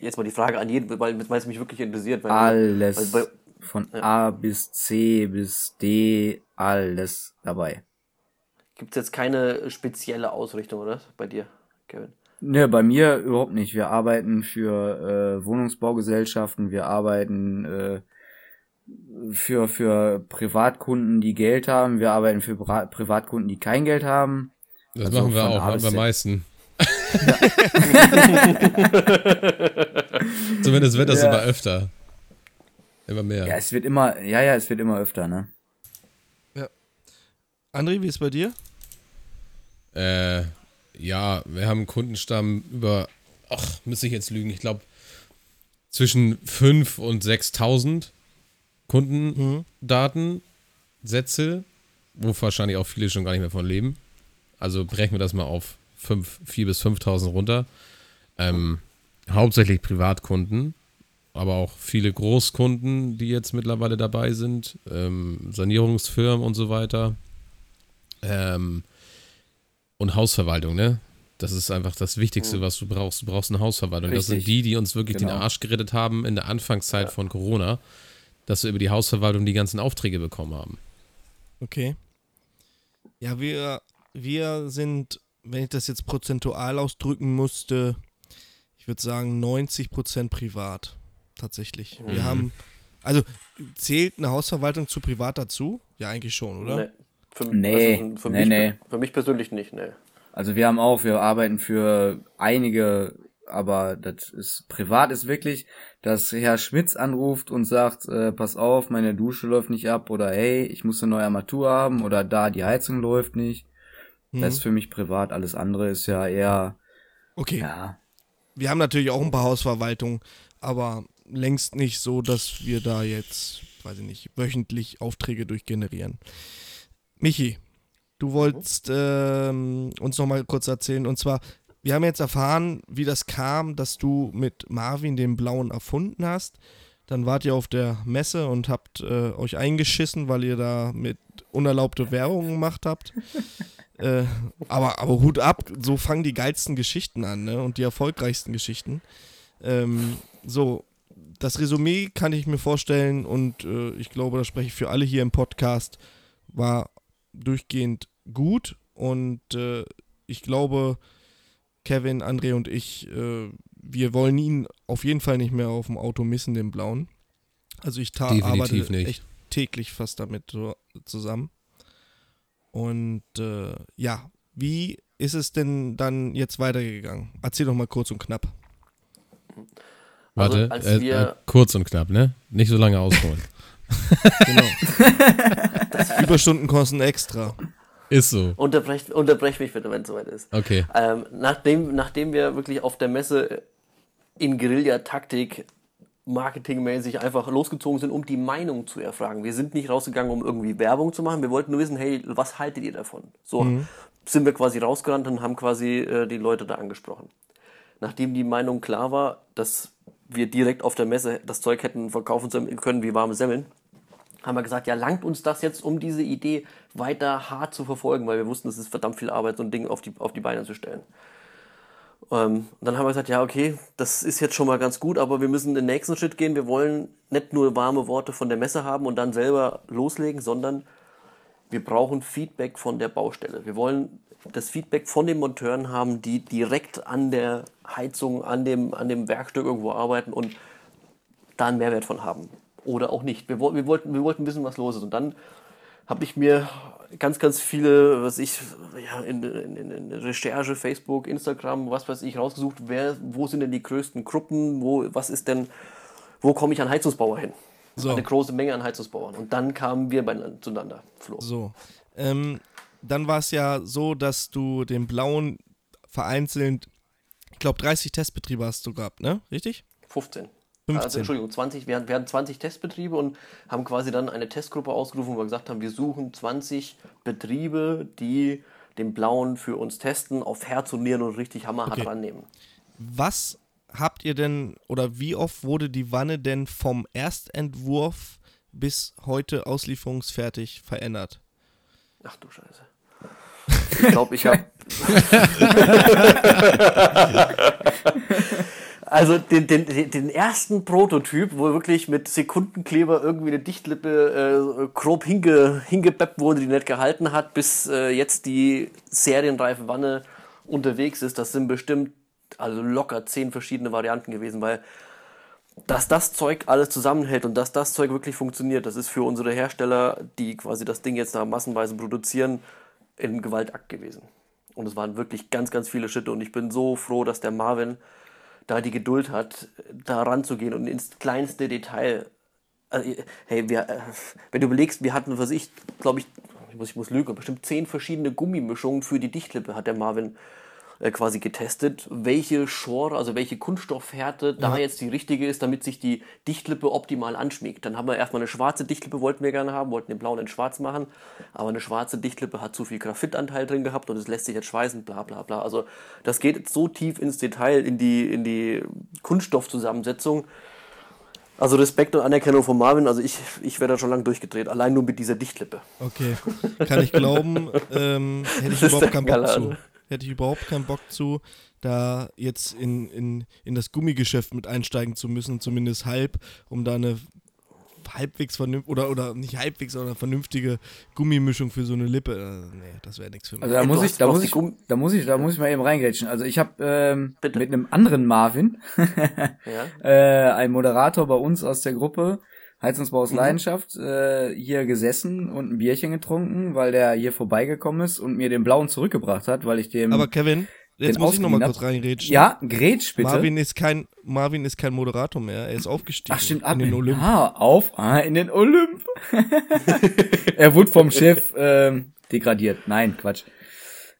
Speaker 5: Jetzt mal die Frage an jeden, weil, weil es mich wirklich interessiert. Weil,
Speaker 2: Alles.
Speaker 5: Weil bei,
Speaker 2: Von A bis C bis D, alles dabei.
Speaker 5: Gibt es jetzt keine spezielle Ausrichtung, oder? Bei dir, Kevin?
Speaker 2: Ne, bei mir überhaupt nicht. Wir arbeiten für äh, Wohnungsbaugesellschaften, wir arbeiten äh, für, für Privatkunden, die Geld haben, wir arbeiten für Bra Privatkunden, die kein Geld haben.
Speaker 3: Das
Speaker 2: Also
Speaker 3: machen wir auch,
Speaker 2: A bis
Speaker 3: am meisten. Zumindest wird das
Speaker 2: Ja.
Speaker 3: immer öfter. Immer mehr.
Speaker 2: Ja, es wird immer, ja, ja, es wird immer öfter, ne?
Speaker 1: André, wie ist bei dir?
Speaker 3: Äh, ja, wir haben einen Kundenstamm über, ach, müsste ich jetzt lügen, ich glaube zwischen 5 und 6.000 Kundendatensätze, wo wahrscheinlich auch viele schon gar nicht mehr von leben. Also brechen wir das mal auf 5, 4 bis 5.000 runter. Ähm, hauptsächlich Privatkunden, aber auch viele Großkunden, die jetzt mittlerweile dabei sind, ähm, Sanierungsfirmen und so weiter. Ähm, und Hausverwaltung, ne? Das ist einfach das Wichtigste, was du brauchst. Du brauchst eine Hausverwaltung. Das sind
Speaker 2: Richtig.
Speaker 3: die, die uns wirklich den
Speaker 2: Genau.
Speaker 3: Arsch gerettet haben in der Anfangszeit von Corona, dass wir über die Hausverwaltung die ganzen Aufträge bekommen haben.
Speaker 1: Okay. Ja, wir, wir sind, wenn ich das jetzt prozentual ausdrücken musste, ich würde sagen 90% privat. Tatsächlich. Wir haben, also zählt eine Hausverwaltung zu privat dazu? Ja, eigentlich schon, oder?
Speaker 5: Nee. Für,
Speaker 2: Nee,
Speaker 5: also für,
Speaker 2: nee,
Speaker 5: mich,
Speaker 2: nee.
Speaker 5: für mich persönlich nicht, ne.
Speaker 2: Also wir haben auch, wir arbeiten für einige, aber das ist privat ist wirklich, dass Herr Schmitz anruft und sagt, äh, pass auf, meine Dusche läuft nicht ab oder hey, ich muss eine neue Armatur haben oder da die Heizung läuft nicht.
Speaker 1: Mhm.
Speaker 2: Das ist für mich privat. Alles andere ist ja eher,
Speaker 1: Okay.
Speaker 2: ja,
Speaker 1: Wir haben natürlich auch ein paar Hausverwaltungen, aber längst nicht so, dass wir da jetzt, weiß ich nicht, wöchentlich Aufträge durchgenerieren. Michi, du wolltest ähm, uns nochmal kurz erzählen, und zwar, wir haben jetzt erfahren, wie das kam, dass du mit Marvin den Blauen erfunden hast. Dann wart ihr auf der Messe und habt äh, euch eingeschissen, weil ihr da mit unerlaubte Werbung gemacht habt. äh, aber, aber Hut ab, so fangen die geilsten Geschichten an, ne? Und die erfolgreichsten Geschichten. Ähm, so, das Resümee kann ich mir vorstellen und äh, ich glaube, da spreche ich für alle hier im Podcast, war durchgehend gut und äh, ich glaube, Kevin, André und ich, äh, wir wollen ihn auf jeden Fall nicht mehr auf dem Auto missen, den blauen. Also ich arbeite
Speaker 3: nicht.
Speaker 1: echt täglich fast damit so, zusammen. Und äh, ja, wie ist es denn dann jetzt weitergegangen? Erzähl doch mal kurz und knapp.
Speaker 5: Also,
Speaker 3: Warte,
Speaker 5: als
Speaker 3: äh,
Speaker 5: wir-
Speaker 3: äh, kurz und knapp, ne? Nicht so lange ausholen.
Speaker 1: Genau. Überstunden kosten extra.
Speaker 3: Ist so.
Speaker 5: Unterbrech, unterbrech mich bitte, wenn es soweit ist.
Speaker 3: Okay.
Speaker 5: Ähm, nachdem, nachdem wir wirklich auf der Messe in Guerilla-Taktik marketingmäßig einfach losgezogen sind, um die Meinung zu erfragen. Wir sind nicht rausgegangen, um irgendwie Werbung zu machen. Wir wollten nur wissen, hey, was haltet ihr davon? So sind wir quasi rausgerannt und haben quasi äh, die Leute da angesprochen. Nachdem die Meinung klar war, dass wir direkt auf der Messe das Zeug hätten verkaufen können wie warme Semmeln, haben wir gesagt, ja, langt uns das jetzt, um diese Idee weiter hart zu verfolgen, weil wir wussten, es ist verdammt viel Arbeit, so ein Ding auf die, auf die Beine zu stellen. Ähm, und dann haben wir gesagt, ja, okay, das ist jetzt schon mal ganz gut, aber wir müssen den nächsten Schritt gehen. Wir wollen nicht nur warme Worte von der Messe haben und dann selber loslegen, sondern wir brauchen Feedback von der Baustelle. Wir wollen das Feedback von den Monteuren haben, die direkt an der Heizung, an dem, an dem Werkstück irgendwo arbeiten und da einen Mehrwert von haben. Oder auch nicht. Wir, wir, wollten, wir wollten wissen, was los ist. Und dann habe ich mir ganz, ganz viele, was ich, ja, in, in, in, in Recherche, Facebook, Instagram, was weiß ich, rausgesucht, wer, wo sind denn die größten Gruppen, wo, was ist denn, wo komme ich an Heizungsbauer hin?
Speaker 1: So.
Speaker 5: Eine große Menge an Heizungsbauern. Und dann kamen wir beieinander, zueinander, Flo.
Speaker 1: So. Ähm, dann war es ja so, dass du den blauen vereinzelt, ich glaube 30 Testbetriebe hast du gehabt, ne? Richtig?
Speaker 5: 15. Also
Speaker 1: 15.
Speaker 5: Entschuldigung, 20, wir, hatten- wir hatten 20 Testbetriebe und haben quasi dann eine Testgruppe ausgerufen, wo wir gesagt haben, wir suchen 20 Betriebe, die den Blauen für uns testen, auf Herz und Nieren und richtig hammerhart
Speaker 1: Okay.
Speaker 5: rannehmen.
Speaker 1: Was habt ihr denn oder wie oft wurde die Wanne denn vom Erstentwurf bis heute auslieferungsfertig verändert?
Speaker 5: Ach du Scheiße. Ich glaube, ich habe. also den, den, den ersten Prototyp, wo wirklich mit Sekundenkleber irgendwie eine Dichtlippe äh, grob hinge, hingebeppt wurde, die nicht gehalten hat, bis äh, jetzt die serienreife Wanne unterwegs ist, das sind bestimmt also locker zehn verschiedene Varianten gewesen, weil dass das Zeug alles zusammenhält und dass das Zeug wirklich funktioniert, das ist für unsere Hersteller, die quasi das Ding jetzt da massenweise produzieren, ein Gewaltakt gewesen. Und es waren wirklich ganz, ganz viele Schritte und ich bin so froh, dass der Marvin da die Geduld hat, da ranzugehen und ins kleinste Detail. Also, hey, wir, äh, wenn du überlegst, wir hatten, was ich, glaube ich, ich muss, ich muss lügen, bestimmt zehn verschiedene Gummimischungen für die Dichtlippe hat der Marvin äh, quasi getestet, welche Schore, also welche Kunststoffhärte da jetzt die richtige ist, damit sich die Dichtlippe optimal anschmiegt. Dann haben wir erstmal eine schwarze Dichtlippe, wollten wir gerne haben, wollten den blauen in schwarz machen, aber eine schwarze Dichtlippe hat zu viel Graphitanteil drin gehabt und es lässt sich jetzt schweißen, bla bla bla. Also das geht jetzt so tief ins Detail, in die, in die Kunststoffzusammensetzung. Also Respekt und Anerkennung von Marvin, also ich, ich wäre da schon lange durchgedreht, allein nur mit dieser Dichtlippe.
Speaker 1: Okay, kann ich glauben. ähm, hätte ich überhaupt keinen Bock zu. Hätte ich überhaupt keinen Bock zu, da jetzt in, in, in das Gummigeschäft mit einsteigen zu müssen, zumindest halb, um da eine halbwegs vernünftige, oder, oder nicht halbwegs, sondern vernünftige Gummimischung für so eine Lippe. Äh, nee, das wäre nichts für mich.
Speaker 2: Also da muss ich, da muss ich, da muss ich, da muss ich mal eben reingrätschen. Also ich habe ähm, mit einem anderen Marvin,
Speaker 5: Ja?
Speaker 2: äh, ein Moderator bei uns aus der Gruppe, Heizungsbau
Speaker 5: Mhm.
Speaker 2: aus Leidenschaft, äh, hier gesessen und ein Bierchen getrunken, weil der hier vorbeigekommen ist und mir den blauen zurückgebracht hat, weil ich dem
Speaker 1: Aber Kevin, jetzt muss ich nochmal kurz reinrätschen.
Speaker 2: ja, Gretsch bitte.
Speaker 1: Marvin ist kein Marvin ist kein Moderator mehr. Er ist aufgestiegen
Speaker 2: Ach stimmt,
Speaker 1: in
Speaker 2: ab
Speaker 1: den Olymp.
Speaker 2: Ah, auf, ah, in den Olymp. er wurde vom Chef ähm, degradiert. Nein, Quatsch.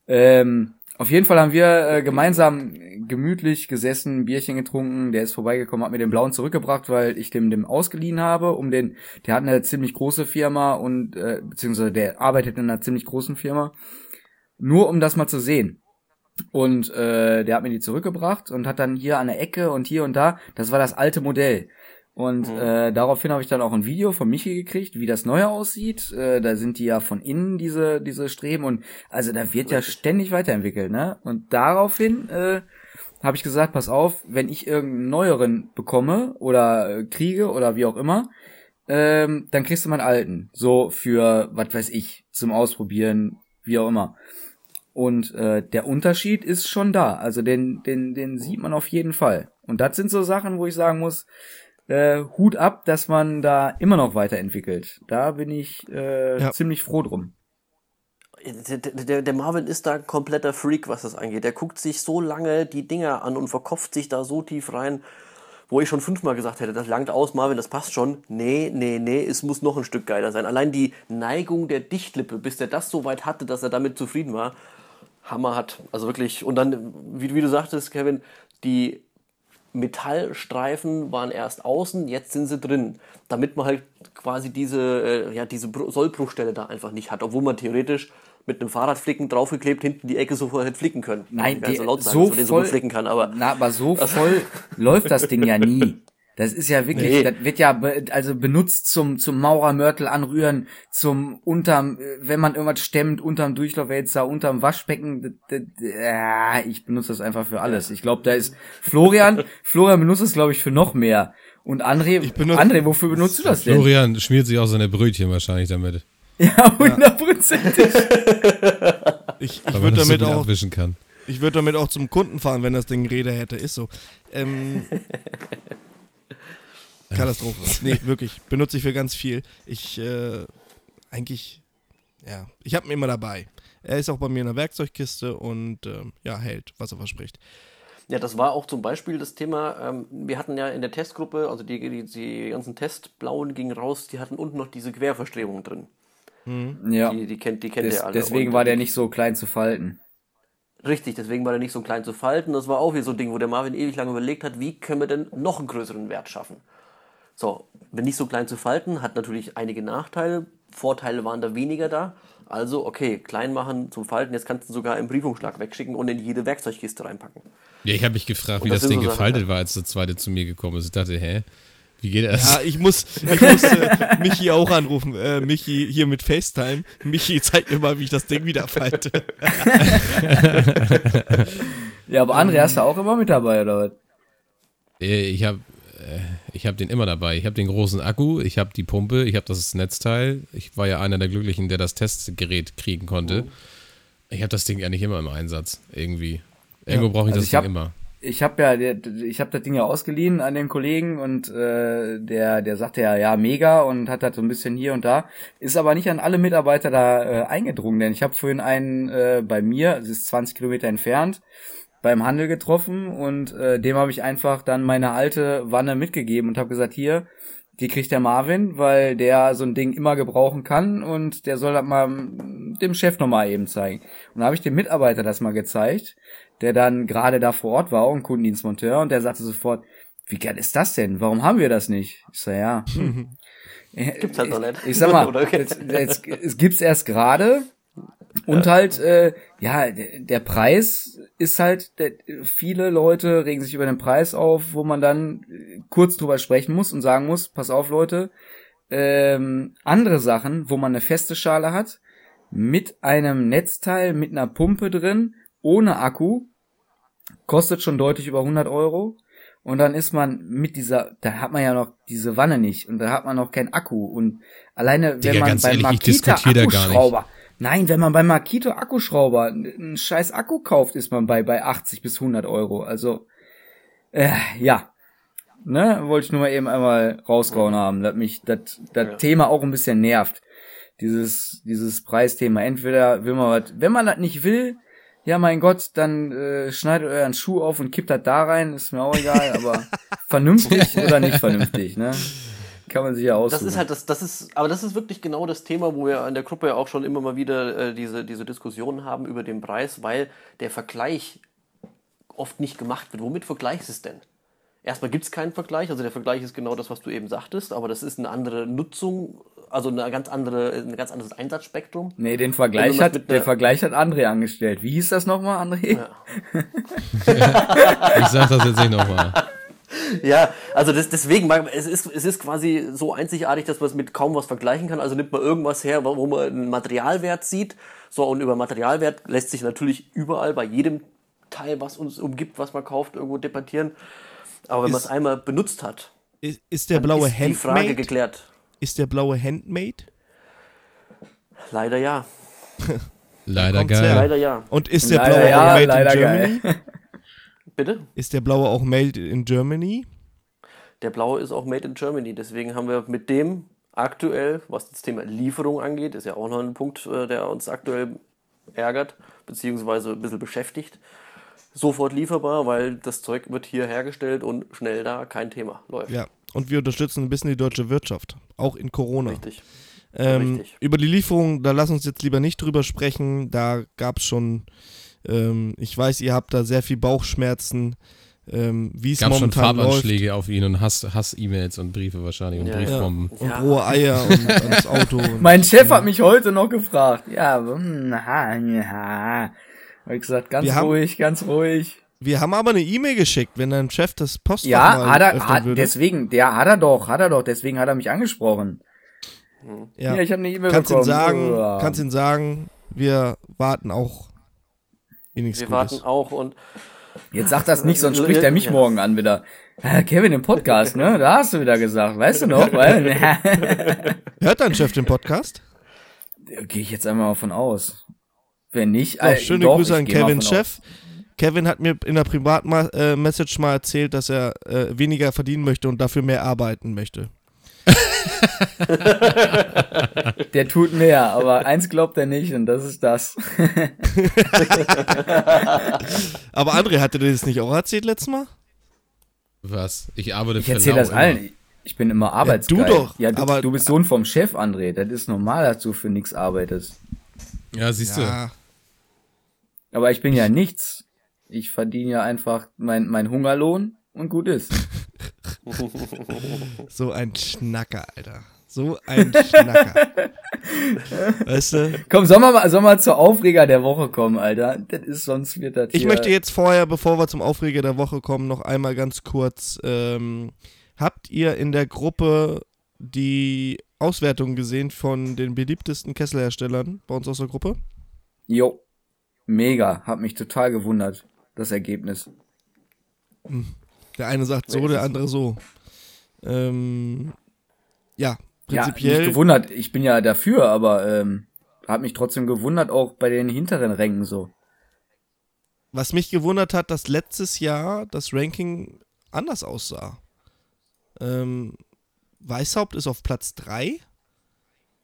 Speaker 2: Ähm, auf jeden Fall haben wir äh, gemeinsam gemütlich gesessen, Bierchen getrunken. Der ist vorbeigekommen, hat mir den blauen zurückgebracht, weil ich dem dem ausgeliehen habe, um den. Der hat eine ziemlich große Firma und äh, beziehungsweise der arbeitet in einer ziemlich großen Firma. Nur um das mal zu sehen. Und äh, der hat mir die zurückgebracht und hat dann hier an der Ecke und hier und da, das war das alte Modell. Und äh, daraufhin habe ich dann auch ein Video von Michi gekriegt, wie das neue aussieht. Äh, da sind die ja von innen diese diese Streben und also da wird ja ständig weiterentwickelt, ne? Und daraufhin äh, habe ich gesagt, pass auf, wenn ich irgendeinen neueren bekomme oder äh, kriege oder wie auch immer, ähm, dann kriegst du meinen alten. So für, was weiß ich, zum Ausprobieren, wie auch immer. Und äh, der Unterschied ist schon da. Also den, den, den sieht man auf jeden Fall. Und das sind so Sachen, wo ich sagen muss, äh, Hut ab, dass man da immer noch weiterentwickelt. Da bin ich äh,
Speaker 1: Ja.
Speaker 2: ziemlich froh drum.
Speaker 5: Der, der, der Marvin ist da ein kompletter Freak, was das angeht. Der guckt sich so lange die Dinger an und verkopft sich da so tief rein, wo ich schon fünfmal gesagt hätte, das langt aus, Marvin, das passt schon. Nee, nee, nee, es muss noch ein Stück geiler sein. Allein die Neigung der Dichtlippe, bis der das so weit hatte, dass er damit zufrieden war, Hammer hat. Also wirklich, und dann, wie, wie du sagtest, Kevin, die Metallstreifen waren erst außen, jetzt sind sie drin, damit man halt quasi diese, äh, ja, diese Bru- Sollbruchstelle da einfach nicht hat, obwohl man theoretisch mit einem Fahrradflicken draufgeklebt hinten die Ecke sofort hätte flicken können.
Speaker 2: Nein, die,
Speaker 5: so laut sagen,
Speaker 2: so
Speaker 5: dass man den so
Speaker 2: voll,
Speaker 5: gut flicken kann, aber
Speaker 2: na, aber so voll läuft das Ding ja nie. Das ist ja wirklich,
Speaker 5: Nee.
Speaker 2: das wird ja be, also benutzt zum zum Maurermörtel anrühren, zum unterm, äh, wenn man irgendwas stemmt, unterm Durchlaufwälzer, unterm Waschbecken. d- d- d- Ja, ich benutze das einfach für alles. Ich glaube, da ist Florian, Florian benutzt es glaube ich für noch mehr. Und André,
Speaker 1: benutze-
Speaker 2: André, wofür benutzt du das denn?
Speaker 3: Florian schmiert sich auch seine Brötchen wahrscheinlich damit,
Speaker 2: Ja, hundertprozentig.
Speaker 1: Ich, ich würde
Speaker 3: so
Speaker 1: damit
Speaker 3: gut
Speaker 1: auch
Speaker 3: abwischen kann.
Speaker 1: Ich würde damit auch zum Kunden fahren, wenn das Ding Räder hätte. Ist so. Ähm, Katastrophe. Nee, wirklich. Benutze ich für ganz viel. Ich, äh, eigentlich, ja. Ich habe ihn immer dabei. Er ist auch bei mir in der Werkzeugkiste und ähm, ja, hält, was er verspricht.
Speaker 5: Ja, das war auch zum Beispiel das Thema, ähm, wir hatten ja in der Testgruppe, also die, die, die ganzen Testblauen gingen raus, die hatten unten noch diese Querverstrebung drin.
Speaker 2: Ja.
Speaker 5: Die, die kennt, die kennt
Speaker 2: Des,
Speaker 5: ihr alle.
Speaker 2: deswegen
Speaker 5: Und
Speaker 2: war der nicht so klein zu falten.
Speaker 5: Richtig, deswegen war der nicht so klein zu falten. Das war auch wieder so ein Ding, wo der Marvin ewig lange überlegt hat, wie können wir denn noch einen größeren Wert schaffen. So, wenn nicht so klein zu falten, hat natürlich einige Nachteile. Vorteile waren da weniger da. Also, okay, klein machen zum Falten, jetzt kannst du sogar im Briefumschlag wegschicken und in jede Werkzeugkiste reinpacken.
Speaker 3: Ja, ich habe mich gefragt, wie
Speaker 5: das
Speaker 3: das Ding
Speaker 5: so Sachen,
Speaker 3: gefaltet
Speaker 5: ja.
Speaker 3: war, als der zweite zu mir gekommen ist. Ich dachte, hä? Wie geht das?
Speaker 1: Ja, ich muss, ich muss äh, Michi auch anrufen. Äh, Michi hier mit FaceTime. Michi, zeig mir mal, wie ich das Ding wieder falte.
Speaker 2: Ja, aber André, hast du auch immer mit dabei, oder was?
Speaker 3: Äh, Ich habe ich hab den immer dabei. Ich habe den großen Akku, ich habe die Pumpe, ich habe das Netzteil. Ich war ja einer der Glücklichen, der das Testgerät kriegen konnte.
Speaker 2: Oh.
Speaker 3: Ich habe das Ding eigentlich immer im Einsatz, irgendwie. Irgendwo brauche ich
Speaker 2: Also
Speaker 3: das
Speaker 2: ich
Speaker 3: Ding
Speaker 2: hab-
Speaker 3: immer.
Speaker 2: Ich habe ja, ich habe das Ding ja ausgeliehen an den Kollegen und äh, der, der sagte ja, ja, mega und hat das so ein bisschen hier und da. Ist aber nicht an alle Mitarbeiter da äh, eingedrungen, denn ich habe vorhin einen äh, bei mir, es ist 20 Kilometer entfernt, beim Handel getroffen und äh, dem habe ich einfach dann meine alte Wanne mitgegeben und habe gesagt, hier, die kriegt der Marvin, weil der so ein Ding immer gebrauchen kann und der soll das mal dem Chef nochmal eben zeigen. Und da habe ich dem Mitarbeiter das mal gezeigt, der dann gerade da vor Ort war, auch ein Kundendienstmonteur, und der sagte sofort, wie geil ist das denn? Warum haben wir das nicht? Ich so, ja. Hm.
Speaker 5: Gibt's halt noch nicht.
Speaker 2: Ich sag mal,
Speaker 5: Oder?
Speaker 2: jetzt, jetzt, es gibt's erst gerade und halt, äh, ja, der, der Preis ist halt, der, viele Leute regen sich über den Preis auf, wo man dann äh, kurz drüber sprechen muss und sagen muss, pass auf Leute, ähm, andere Sachen, wo man eine feste Schale hat, mit einem Netzteil, mit einer Pumpe drin, ohne Akku, kostet schon deutlich über 100 Euro. Und dann ist man mit dieser, da hat man ja noch diese Wanne nicht und da hat man noch keinen Akku und alleine wenn
Speaker 3: Digga,
Speaker 2: man beim Makita. Akkuschrauber, nein, wenn man beim Makito Akkuschrauber einen scheiß Akku kauft, ist man bei bei 80 bis 100 Euro. Also äh, ja, ne, wollte ich nur mal eben einmal rausgehauen haben, dass mich das das
Speaker 5: Ja.
Speaker 2: Thema auch ein bisschen nervt. Dieses dieses Preisthema. Entweder will man was, wenn man das nicht will, ja mein Gott, dann äh, schneidet euren Schuh auf und kippt das da rein, ist mir auch egal, aber vernünftig oder nicht vernünftig, ne? Kann man sich ja aussuchen.
Speaker 5: Das ist halt das, das ist, aber das ist wirklich genau das Thema, wo wir in der Gruppe ja auch schon immer mal wieder äh, diese, diese Diskussionen haben über den Preis, weil der Vergleich oft nicht gemacht wird. Womit vergleichst du es denn? Erstmal gibt es keinen Vergleich, also der Vergleich ist genau das, was du eben sagtest, aber das ist eine andere Nutzung, also eine ganz andere, ein ganz anderes Einsatzspektrum.
Speaker 2: Nee, den Vergleich hat, der Vergleich hat André angestellt. Wie hieß das nochmal, André?
Speaker 5: Ja.
Speaker 3: Ich sag das jetzt nicht nochmal.
Speaker 5: Ja, also das, deswegen, es ist, es ist quasi so einzigartig, dass man es mit kaum was vergleichen kann. Also nimmt man irgendwas her, wo man einen Materialwert sieht. So, und über Materialwert lässt sich natürlich überall bei jedem Teil, was uns umgibt, was man kauft, irgendwo debattieren. Aber wenn man es einmal benutzt hat,
Speaker 1: Ist, ist der blaue
Speaker 5: ist die Frage
Speaker 1: Handmade?
Speaker 5: geklärt.
Speaker 1: Ist der blaue Handmade?
Speaker 5: Leider ja.
Speaker 3: Leider geil.
Speaker 5: Leider ja.
Speaker 1: Und ist der
Speaker 2: Leider
Speaker 1: blaue
Speaker 2: ja,
Speaker 1: auch made
Speaker 2: leider
Speaker 1: in Germany?
Speaker 5: Bitte?
Speaker 1: Ist der blaue auch made in Germany?
Speaker 5: Der blaue ist auch made in Germany. Deswegen haben wir mit dem aktuell, was das Thema Lieferung angeht, ist ja auch noch ein Punkt, äh, der uns aktuell ärgert, beziehungsweise ein bisschen beschäftigt. Sofort lieferbar, weil das Zeug wird hier hergestellt und schnell da, kein Thema, läuft.
Speaker 1: Ja. Und wir unterstützen ein bisschen die deutsche Wirtschaft. Auch in Corona.
Speaker 5: Richtig.
Speaker 1: Ähm,
Speaker 5: Richtig.
Speaker 1: über die Lieferung, da lass uns jetzt lieber nicht drüber sprechen. Da gab es schon, ähm, ich weiß, ihr habt da sehr viel Bauchschmerzen, ähm, wie es
Speaker 3: Gab schon
Speaker 1: momentan läuft.
Speaker 3: Farbanschläge auf ihn und Hass- Hass-E-Mails und Briefe wahrscheinlich und
Speaker 5: Ja, ja.
Speaker 3: Briefbomben.
Speaker 1: Und
Speaker 5: Ja.
Speaker 1: rohe Eier und ans Auto. Und,
Speaker 2: Mein Chef hat mich heute noch gefragt. Ja, hm, ha, ja. Hab ich gesagt, ganz
Speaker 1: Wir haben-
Speaker 2: ruhig, ganz ruhig.
Speaker 1: wir haben aber eine E-Mail geschickt, wenn dein Chef das Postfach
Speaker 2: Ja,
Speaker 1: mal
Speaker 2: hat er,
Speaker 1: öffnen
Speaker 2: hat, deswegen, der hat er doch, hat er doch, deswegen hat er mich angesprochen.
Speaker 1: ja.
Speaker 2: Ja, ich habe eine E-Mail
Speaker 1: kannst ihn
Speaker 2: bekommen.
Speaker 1: sagen,
Speaker 2: Ja.
Speaker 1: kannst ihn sagen, wir warten auch in nichts
Speaker 5: Wir
Speaker 1: Gutes.
Speaker 5: warten auch und
Speaker 2: Jetzt sag das nicht, sonst spricht er mich
Speaker 5: Ja.
Speaker 2: morgen an wieder. Ah, Kevin im Podcast, ne? Da hast du wieder gesagt, weißt du noch? Weil,
Speaker 1: Hört dein Chef den Podcast?
Speaker 2: Gehe ich jetzt einmal mal von aus. Wenn nicht,
Speaker 1: Ja,
Speaker 2: äh,
Speaker 1: schöne
Speaker 2: doch,
Speaker 1: Grüße an
Speaker 2: von
Speaker 1: Chef. Kevin hat mir in der Privatmessage mal erzählt, dass er äh, weniger verdienen möchte und dafür mehr arbeiten möchte.
Speaker 2: Der tut mehr, aber eins glaubt er nicht und das ist das.
Speaker 1: Aber André, hatte dir das nicht auch erzählt letztes Mal?
Speaker 3: Was? Ich arbeite
Speaker 2: Ich
Speaker 3: für
Speaker 2: erzähle das
Speaker 3: immer.
Speaker 2: allen. Ich bin immer arbeitsgeil.
Speaker 1: du doch,
Speaker 2: Ja, du,
Speaker 1: aber-
Speaker 2: du bist Sohn vom Chef, André. Das ist normal, dass du für nichts arbeitest.
Speaker 3: Ja, siehst du.
Speaker 1: Ja.
Speaker 2: Aber ich bin ja nichts. Ich verdiene ja einfach mein, mein Hungerlohn und gut ist.
Speaker 1: So ein Schnacker, Alter. So ein Schnacker. weißt du?
Speaker 2: Komm, sollen wir mal, wir mal zur Aufreger der Woche kommen, Alter? Das ist sonst wird das
Speaker 1: Ich
Speaker 2: hier-
Speaker 1: möchte jetzt vorher, bevor wir zum Aufreger der Woche kommen, noch einmal ganz kurz. Ähm, habt ihr in der Gruppe die Auswertung gesehen von den beliebtesten Kesselherstellern bei uns aus der Gruppe?
Speaker 2: Jo. Mega. Hat mich total gewundert, das Ergebnis.
Speaker 1: Der eine sagt so, der andere so. Ähm, ja,
Speaker 2: Ja,
Speaker 1: prinzipiell.
Speaker 2: nicht gewundert. Ich bin ja dafür, aber ähm, hat mich trotzdem gewundert, auch bei den hinteren Rängen so.
Speaker 1: was mich gewundert hat, dass letztes Jahr das Ranking anders aussah. Ähm, Weißhaupt ist auf Platz 3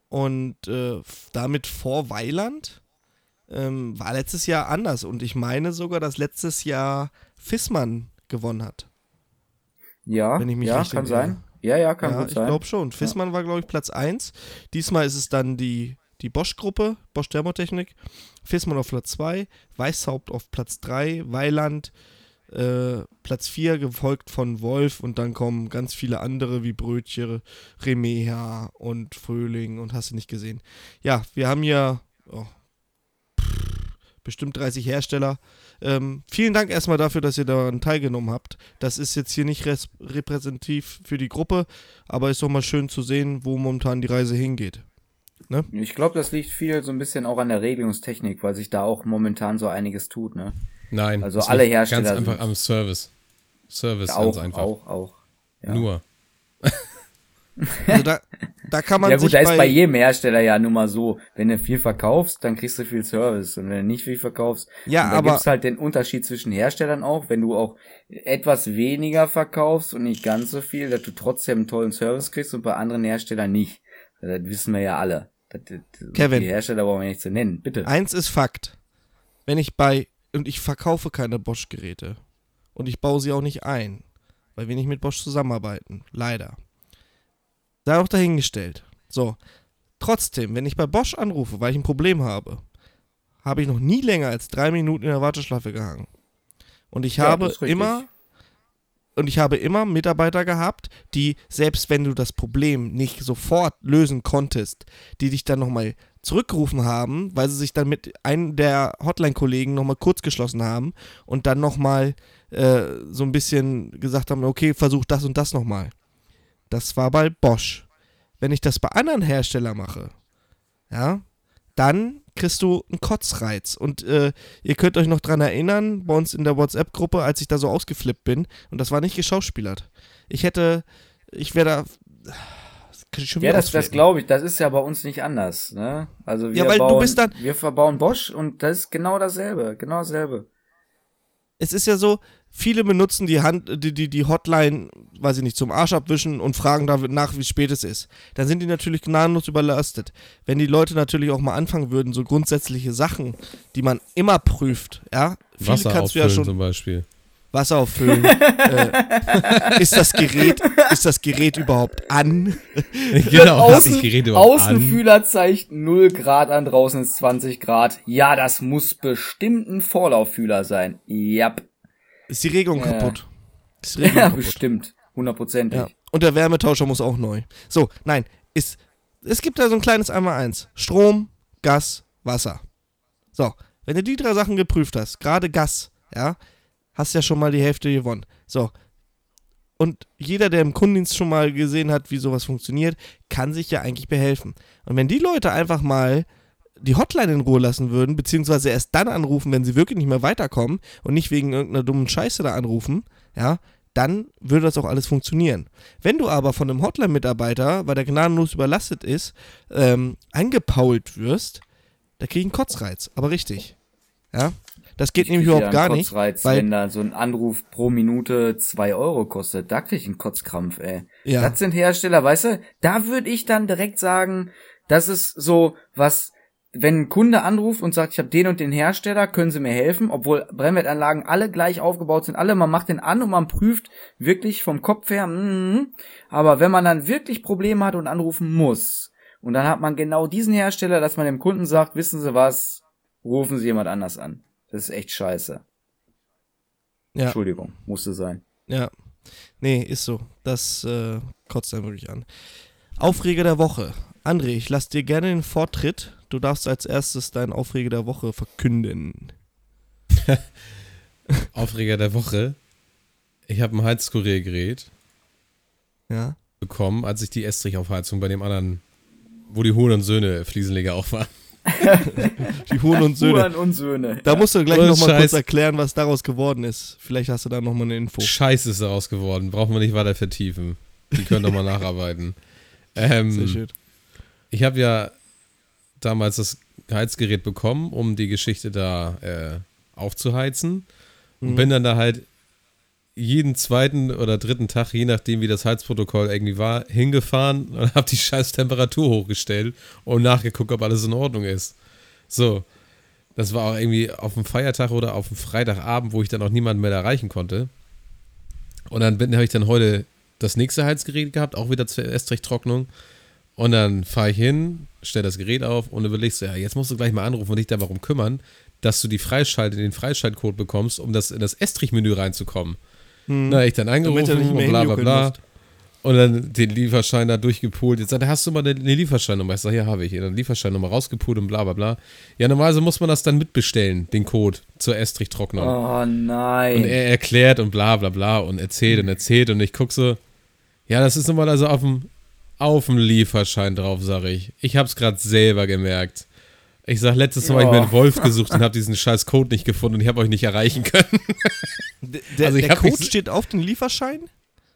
Speaker 1: und äh, damit vor Weiland. Ähm, war letztes Jahr anders und ich meine sogar, dass letztes Jahr Fissmann gewonnen hat.
Speaker 2: Ja,
Speaker 1: Wenn ich mich
Speaker 2: ja,
Speaker 1: richtig
Speaker 2: kann
Speaker 1: erinnere.
Speaker 2: sein. Ja, ja, kann
Speaker 1: ja,
Speaker 2: gut
Speaker 1: ich
Speaker 2: sein.
Speaker 1: glaube schon. Fissmann war, glaube ich, Platz 1. Diesmal ist es dann die, die Bosch-Gruppe, Bosch Thermotechnik. Fissmann auf Platz 2, Weißhaupt auf Platz 3, Weiland äh, Platz 4, gefolgt von Wolf und dann kommen ganz viele andere wie Brötchen, Remeha und Fröhling und hast du nicht gesehen. Ja, wir haben ja oh, pff, bestimmt 30 Hersteller. Ähm, vielen Dank erstmal dafür, dass ihr daran teilgenommen habt. Das ist jetzt hier nicht repräsentativ für die Gruppe, aber ist doch mal schön zu sehen, wo momentan die Reise hingeht.
Speaker 2: Ich glaube, das liegt viel so ein bisschen auch an der Regelungstechnik, weil sich da auch momentan so einiges tut, ne?
Speaker 3: Nein.
Speaker 2: Also alle Hersteller
Speaker 3: Ganz einfach
Speaker 2: sind-
Speaker 3: am Service. Service
Speaker 2: auch,
Speaker 3: ganz einfach.
Speaker 2: auch, auch. Ja.
Speaker 3: Nur.
Speaker 1: Also da, da kann man
Speaker 2: ja gut, da ist
Speaker 1: bei,
Speaker 2: jedem Hersteller ja nun mal so, wenn du viel verkaufst, dann kriegst du viel Service und wenn du nicht viel verkaufst,
Speaker 1: Ja, aber-
Speaker 2: gibt's halt den Unterschied zwischen Herstellern auch, wenn du auch etwas weniger verkaufst und nicht ganz so viel, dass du trotzdem einen tollen Service kriegst und bei anderen Herstellern nicht. Das wissen wir ja alle. Das, das,
Speaker 1: Kevin.
Speaker 2: Die Hersteller brauchen wir nicht zu nennen, bitte.
Speaker 1: Eins ist Fakt. Wenn ich bei, und ich verkaufe keine Bosch-Geräte und ich baue sie auch nicht ein, weil wir nicht mit Bosch zusammenarbeiten. Leider. Sei auch dahingestellt. So. Trotzdem, wenn ich bei Bosch anrufe, weil ich ein Problem habe, habe ich noch nie länger als drei Minuten in der Warteschleife gehangen. Und ich
Speaker 2: Ja,
Speaker 1: habe immer und ich habe immer Mitarbeiter gehabt, die, selbst wenn du das Problem nicht sofort lösen konntest, die dich dann nochmal zurückgerufen haben, weil sie sich dann mit einem der Hotline-Kollegen nochmal kurz geschlossen haben und dann nochmal äh, so ein bisschen gesagt haben, okay, versuch das und das nochmal. Das war bei Bosch. Wenn ich das bei anderen Herstellern mache, ja, dann kriegst du einen Kotzreiz. Und äh, ihr könnt euch noch dran erinnern, bei uns in der WhatsApp-Gruppe, als ich da so ausgeflippt bin, und das war nicht geschauspielert. Ich hätte, ich wäre da. Ich
Speaker 2: Ja, das, das glaube ich, das ist ja bei uns nicht anders, ne? Also wir
Speaker 1: Ja, weil du
Speaker 2: bauen,
Speaker 1: bist dann-
Speaker 2: wir verbauen Bosch und das ist genau dasselbe, genau dasselbe.
Speaker 1: es ist ja so, viele benutzen die Hand, die, die, die Hotline, weiß ich nicht, zum Arsch abwischen und fragen da nach, wie spät es ist. Dann sind die natürlich gnadenlos überlastet. Wenn die Leute natürlich auch mal anfangen würden, so grundsätzliche Sachen, die man immer prüft, ja, viele
Speaker 3: Wasser
Speaker 1: kannst du ja
Speaker 3: auffüllen
Speaker 1: schon
Speaker 3: zum Beispiel.
Speaker 1: Wasser auffüllen. äh, ist das Gerät, ist das Gerät überhaupt an?
Speaker 3: genau, hab ich Gerät überhaupt an.
Speaker 2: Außenfühler zeigt 0 Grad an, draußen ist 20 Grad. Ja, das muss bestimmt ein Vorlauffühler sein. Ja,
Speaker 1: Ist die Regelung
Speaker 2: Ja.
Speaker 1: kaputt? Ist die Regelung
Speaker 2: ja
Speaker 1: kaputt?
Speaker 2: bestimmt. Hundertprozentig.
Speaker 1: Ja. Und der Wärmetauscher muss auch neu. So, nein, ist, es gibt da so ein kleines Einmal-Eins. Strom, Gas, Wasser. So, wenn du die drei Sachen geprüft hast, gerade Gas, ja, hast ja schon mal die Hälfte gewonnen. So. Und jeder, der im Kundendienst schon mal gesehen hat, wie sowas funktioniert, kann sich ja eigentlich behelfen. Und wenn die Leute einfach mal die Hotline in Ruhe lassen würden, beziehungsweise erst dann anrufen, wenn sie wirklich nicht mehr weiterkommen und nicht wegen irgendeiner dummen Scheiße da anrufen, ja, dann würde das auch alles funktionieren. Wenn du aber von einem Hotline-Mitarbeiter, weil der gnadenlos überlastet ist, ähm, angepault wirst, da krieg ich einen Kotzreiz. Aber richtig. Ja. Das geht
Speaker 2: Ich
Speaker 1: nämlich überhaupt gar nicht.
Speaker 2: Kotzreiz,
Speaker 1: weil-
Speaker 2: wenn da so ein Anruf pro Minute zwei Euro kostet. Da krieg ich einen Kotzkrampf, ey.
Speaker 1: Ja.
Speaker 2: Das sind Hersteller, weißt du, da würde ich dann direkt sagen, das ist so was, wenn ein Kunde anruft und sagt, ich habe den und den Hersteller, können Sie mir helfen, obwohl Brennwertanlagen alle gleich aufgebaut sind, alle, man macht den an und man prüft wirklich vom Kopf her, mm, aber wenn man dann wirklich Probleme hat und anrufen muss, und dann hat man genau diesen Hersteller, dass man dem Kunden sagt, wissen Sie was, rufen Sie jemand anders an. Das ist echt scheiße.
Speaker 1: Ja.
Speaker 2: Entschuldigung, musste sein.
Speaker 1: Ja. Nee, ist so. Das äh, kotzt dann wirklich an. Aufreger der Woche. André, ich lasse dir gerne den Vortritt. Du darfst als erstes deinen Aufreger der Woche verkünden.
Speaker 3: Aufreger der Woche. Ich habe ein Heizkuriergerät
Speaker 1: Ja.
Speaker 3: bekommen, als ich die Estrichaufheizung bei dem anderen, wo die Huhn und Söhne Fliesenleger auch waren.
Speaker 1: Die Huhn und Söhne.
Speaker 2: Huren und Söhne.
Speaker 1: Da musst du gleich nochmal kurz erklären, was daraus geworden ist. Vielleicht hast du da nochmal eine Info.
Speaker 3: Scheiße ist daraus geworden. Brauchen wir nicht weiter vertiefen. Die können doch mal nacharbeiten. Ähm,
Speaker 1: Sehr schön.
Speaker 3: Ich habe ja damals das Heizgerät bekommen, um die Geschichte da äh, aufzuheizen. Und
Speaker 1: Mhm.
Speaker 3: bin dann da halt jeden zweiten oder dritten Tag, je nachdem wie das Heizprotokoll irgendwie war, hingefahren und habe die scheiß Temperatur hochgestellt und nachgeguckt, ob alles in Ordnung ist. So. Das war auch irgendwie auf dem Feiertag oder auf dem Freitagabend, wo ich dann auch niemanden mehr erreichen konnte. Und dann bin- habe ich dann heute das nächste Heizgerät gehabt, auch wieder zur Estrichtrocknung. Und dann fahre ich hin, stelle das Gerät auf und überlegst du, ja, jetzt musst du gleich mal anrufen und dich darum kümmern, dass du die Freischalt, den Freischaltcode bekommst, um das in das Estrich-Menü reinzukommen. Na, ich dann angerufen
Speaker 1: er
Speaker 3: und bla bla bla.
Speaker 1: musst.
Speaker 3: Und dann den Lieferschein da durchgepult. Jetzt sagt er, hast du mal eine, Lieferscheinnummer? Ich sage, ja, habe ich. Dann Lieferscheinnummer rausgepult und bla bla bla. Ja, normalerweise muss man das dann mitbestellen, den Code zur Estrichtrocknung.
Speaker 2: Oh nein.
Speaker 3: Und er erklärt und bla bla bla und erzählt und erzählt und ich guck so, ja, das ist normalerweise auf dem, auf dem Lieferschein drauf, sag ich. Ich hab's gerade selber gemerkt. Ich sag, letztes Mal hab ich mir
Speaker 2: Ja.
Speaker 3: einen Wolf gesucht und hab diesen scheiß Code nicht gefunden und ich hab euch nicht erreichen können.
Speaker 1: Der,
Speaker 3: Also ich
Speaker 1: der Code steht auf dem Lieferschein?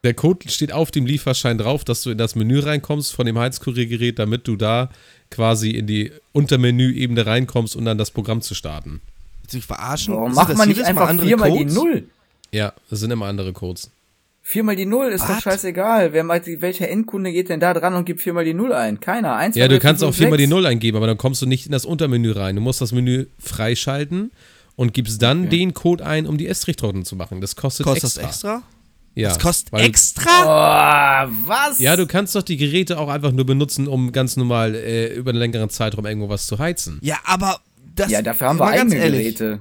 Speaker 3: Der Code steht auf dem Lieferschein drauf, dass du in das Menü reinkommst von dem Heizkuriergerät, damit du da quasi in die Untermenü-Ebene reinkommst und dann das Programm zu starten.
Speaker 1: Willst du mich verarschen?
Speaker 2: Warum macht
Speaker 1: das
Speaker 2: man nicht einfach
Speaker 1: andere
Speaker 2: viermal die
Speaker 1: Codes?
Speaker 2: Null?
Speaker 3: Ja, das sind immer andere Codes.
Speaker 2: Viermal die Null ist doch
Speaker 1: Was?
Speaker 2: scheißegal. Wer meint, welcher Endkunde geht denn da dran und gibt viermal die Null ein? Keiner. Eins,
Speaker 3: Ja, du
Speaker 2: drei,
Speaker 3: kannst auch viermal die. Null eingeben, aber dann kommst du nicht in das Untermenü rein. Du musst das Menü freischalten und gibst dann
Speaker 2: Okay.
Speaker 3: den Code ein, um die Estrichtrocknung zu machen. Das kostet,
Speaker 1: Kostet
Speaker 3: extra.
Speaker 1: das extra?
Speaker 3: Ja,
Speaker 1: Das kostet
Speaker 3: weil-
Speaker 1: extra?
Speaker 2: Oh, was?
Speaker 3: Ja, du kannst doch die Geräte auch einfach nur benutzen, um ganz normal äh, über einen längeren Zeitraum irgendwo was zu heizen.
Speaker 1: Ja, aber das.
Speaker 2: ja, dafür haben wir
Speaker 1: mal ganz
Speaker 2: eigene
Speaker 1: ehrlich,
Speaker 2: Geräte.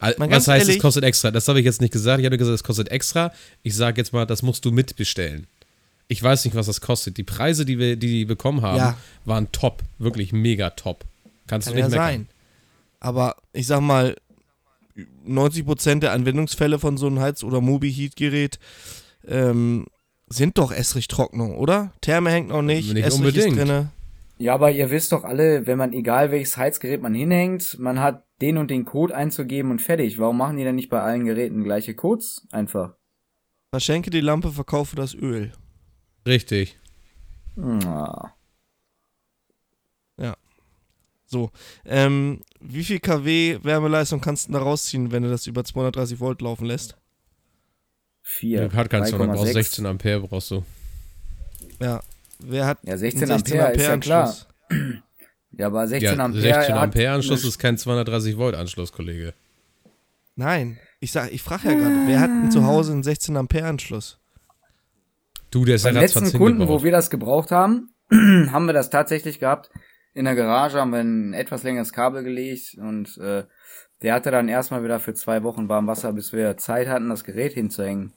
Speaker 3: Al-
Speaker 1: Mal
Speaker 3: Was heißt, es
Speaker 1: ehrlich-
Speaker 3: kostet extra? Das habe ich jetzt nicht gesagt. Ich habe gesagt, es kostet extra. Ich sage jetzt mal, das musst du mitbestellen. Ich weiß nicht, was das kostet. Die Preise, die wir die, die bekommen haben,
Speaker 1: Ja.
Speaker 3: waren top. Wirklich mega top. Kannst
Speaker 1: Kann
Speaker 3: du
Speaker 1: ja
Speaker 3: nicht meckern.
Speaker 1: sein. Aber ich sag mal, 90% der Anwendungsfälle von so einem Heiz- oder Mobi-Heat-Gerät ähm, sind doch Estrich-Trocknung, oder? Therme hängt noch nicht,
Speaker 3: Nicht
Speaker 1: Estrich
Speaker 3: unbedingt.
Speaker 1: ist drinne.
Speaker 2: Ja, aber ihr wisst doch alle, wenn man, egal welches Heizgerät man hinhängt, man hat den und den Code einzugeben und fertig. Warum machen die denn nicht bei allen Geräten gleiche Codes? Einfach.
Speaker 1: Verschenke die Lampe, verkaufe das Öl.
Speaker 3: Richtig.
Speaker 2: Ah.
Speaker 1: So, ähm, wie viel kW Wärmeleistung kannst du da rausziehen, wenn du das über 230 Volt laufen lässt?
Speaker 2: Vier.
Speaker 3: Brauchst
Speaker 2: 3,6.
Speaker 3: 16 Ampere brauchst du.
Speaker 1: Ja, wer hat
Speaker 2: Ja, 16
Speaker 1: einen
Speaker 2: Ampere, ist ja klar.
Speaker 1: Anschluss?
Speaker 2: Ja, aber 16
Speaker 3: Ja,
Speaker 2: Ampere.
Speaker 3: 16
Speaker 2: hat
Speaker 3: Ampere Anschluss ist kein 230 Volt Anschluss, Kollege.
Speaker 1: Nein, ich sag, ich frage ja gerade, wer hat denn zu Hause einen 16 Ampere Anschluss?
Speaker 3: Du, der ist
Speaker 2: Beim
Speaker 3: ja
Speaker 2: letzten Kunden, wo
Speaker 3: hingebaut.
Speaker 2: wir das gebraucht haben, haben wir das tatsächlich gehabt. In der Garage haben wir ein etwas längeres Kabel gelegt und äh, der hatte dann erstmal wieder für zwei Wochen warm Wasser, bis wir Zeit hatten, das Gerät hinzuhängen.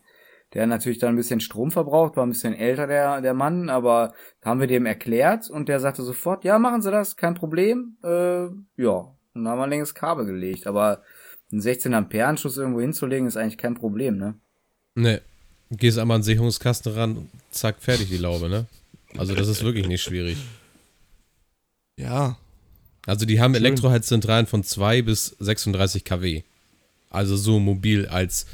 Speaker 2: Der natürlich dann ein bisschen Strom verbraucht, war ein bisschen älter der, der Mann, aber haben wir dem erklärt und der sagte sofort, ja, machen Sie das, kein Problem. Äh, ja, und dann haben wir ein längeres Kabel gelegt. Aber einen 16 Ampere Anschluss irgendwo hinzulegen, ist eigentlich kein Problem, ne?
Speaker 3: Ne. Gehst einmal an den Sicherungskasten ran, zack, fertig die Laube, ne? Also das ist wirklich nicht schwierig.
Speaker 1: Ja,
Speaker 3: Also die haben. Elektroheizzentralen von 2 bis 36 kW. Also so mobil als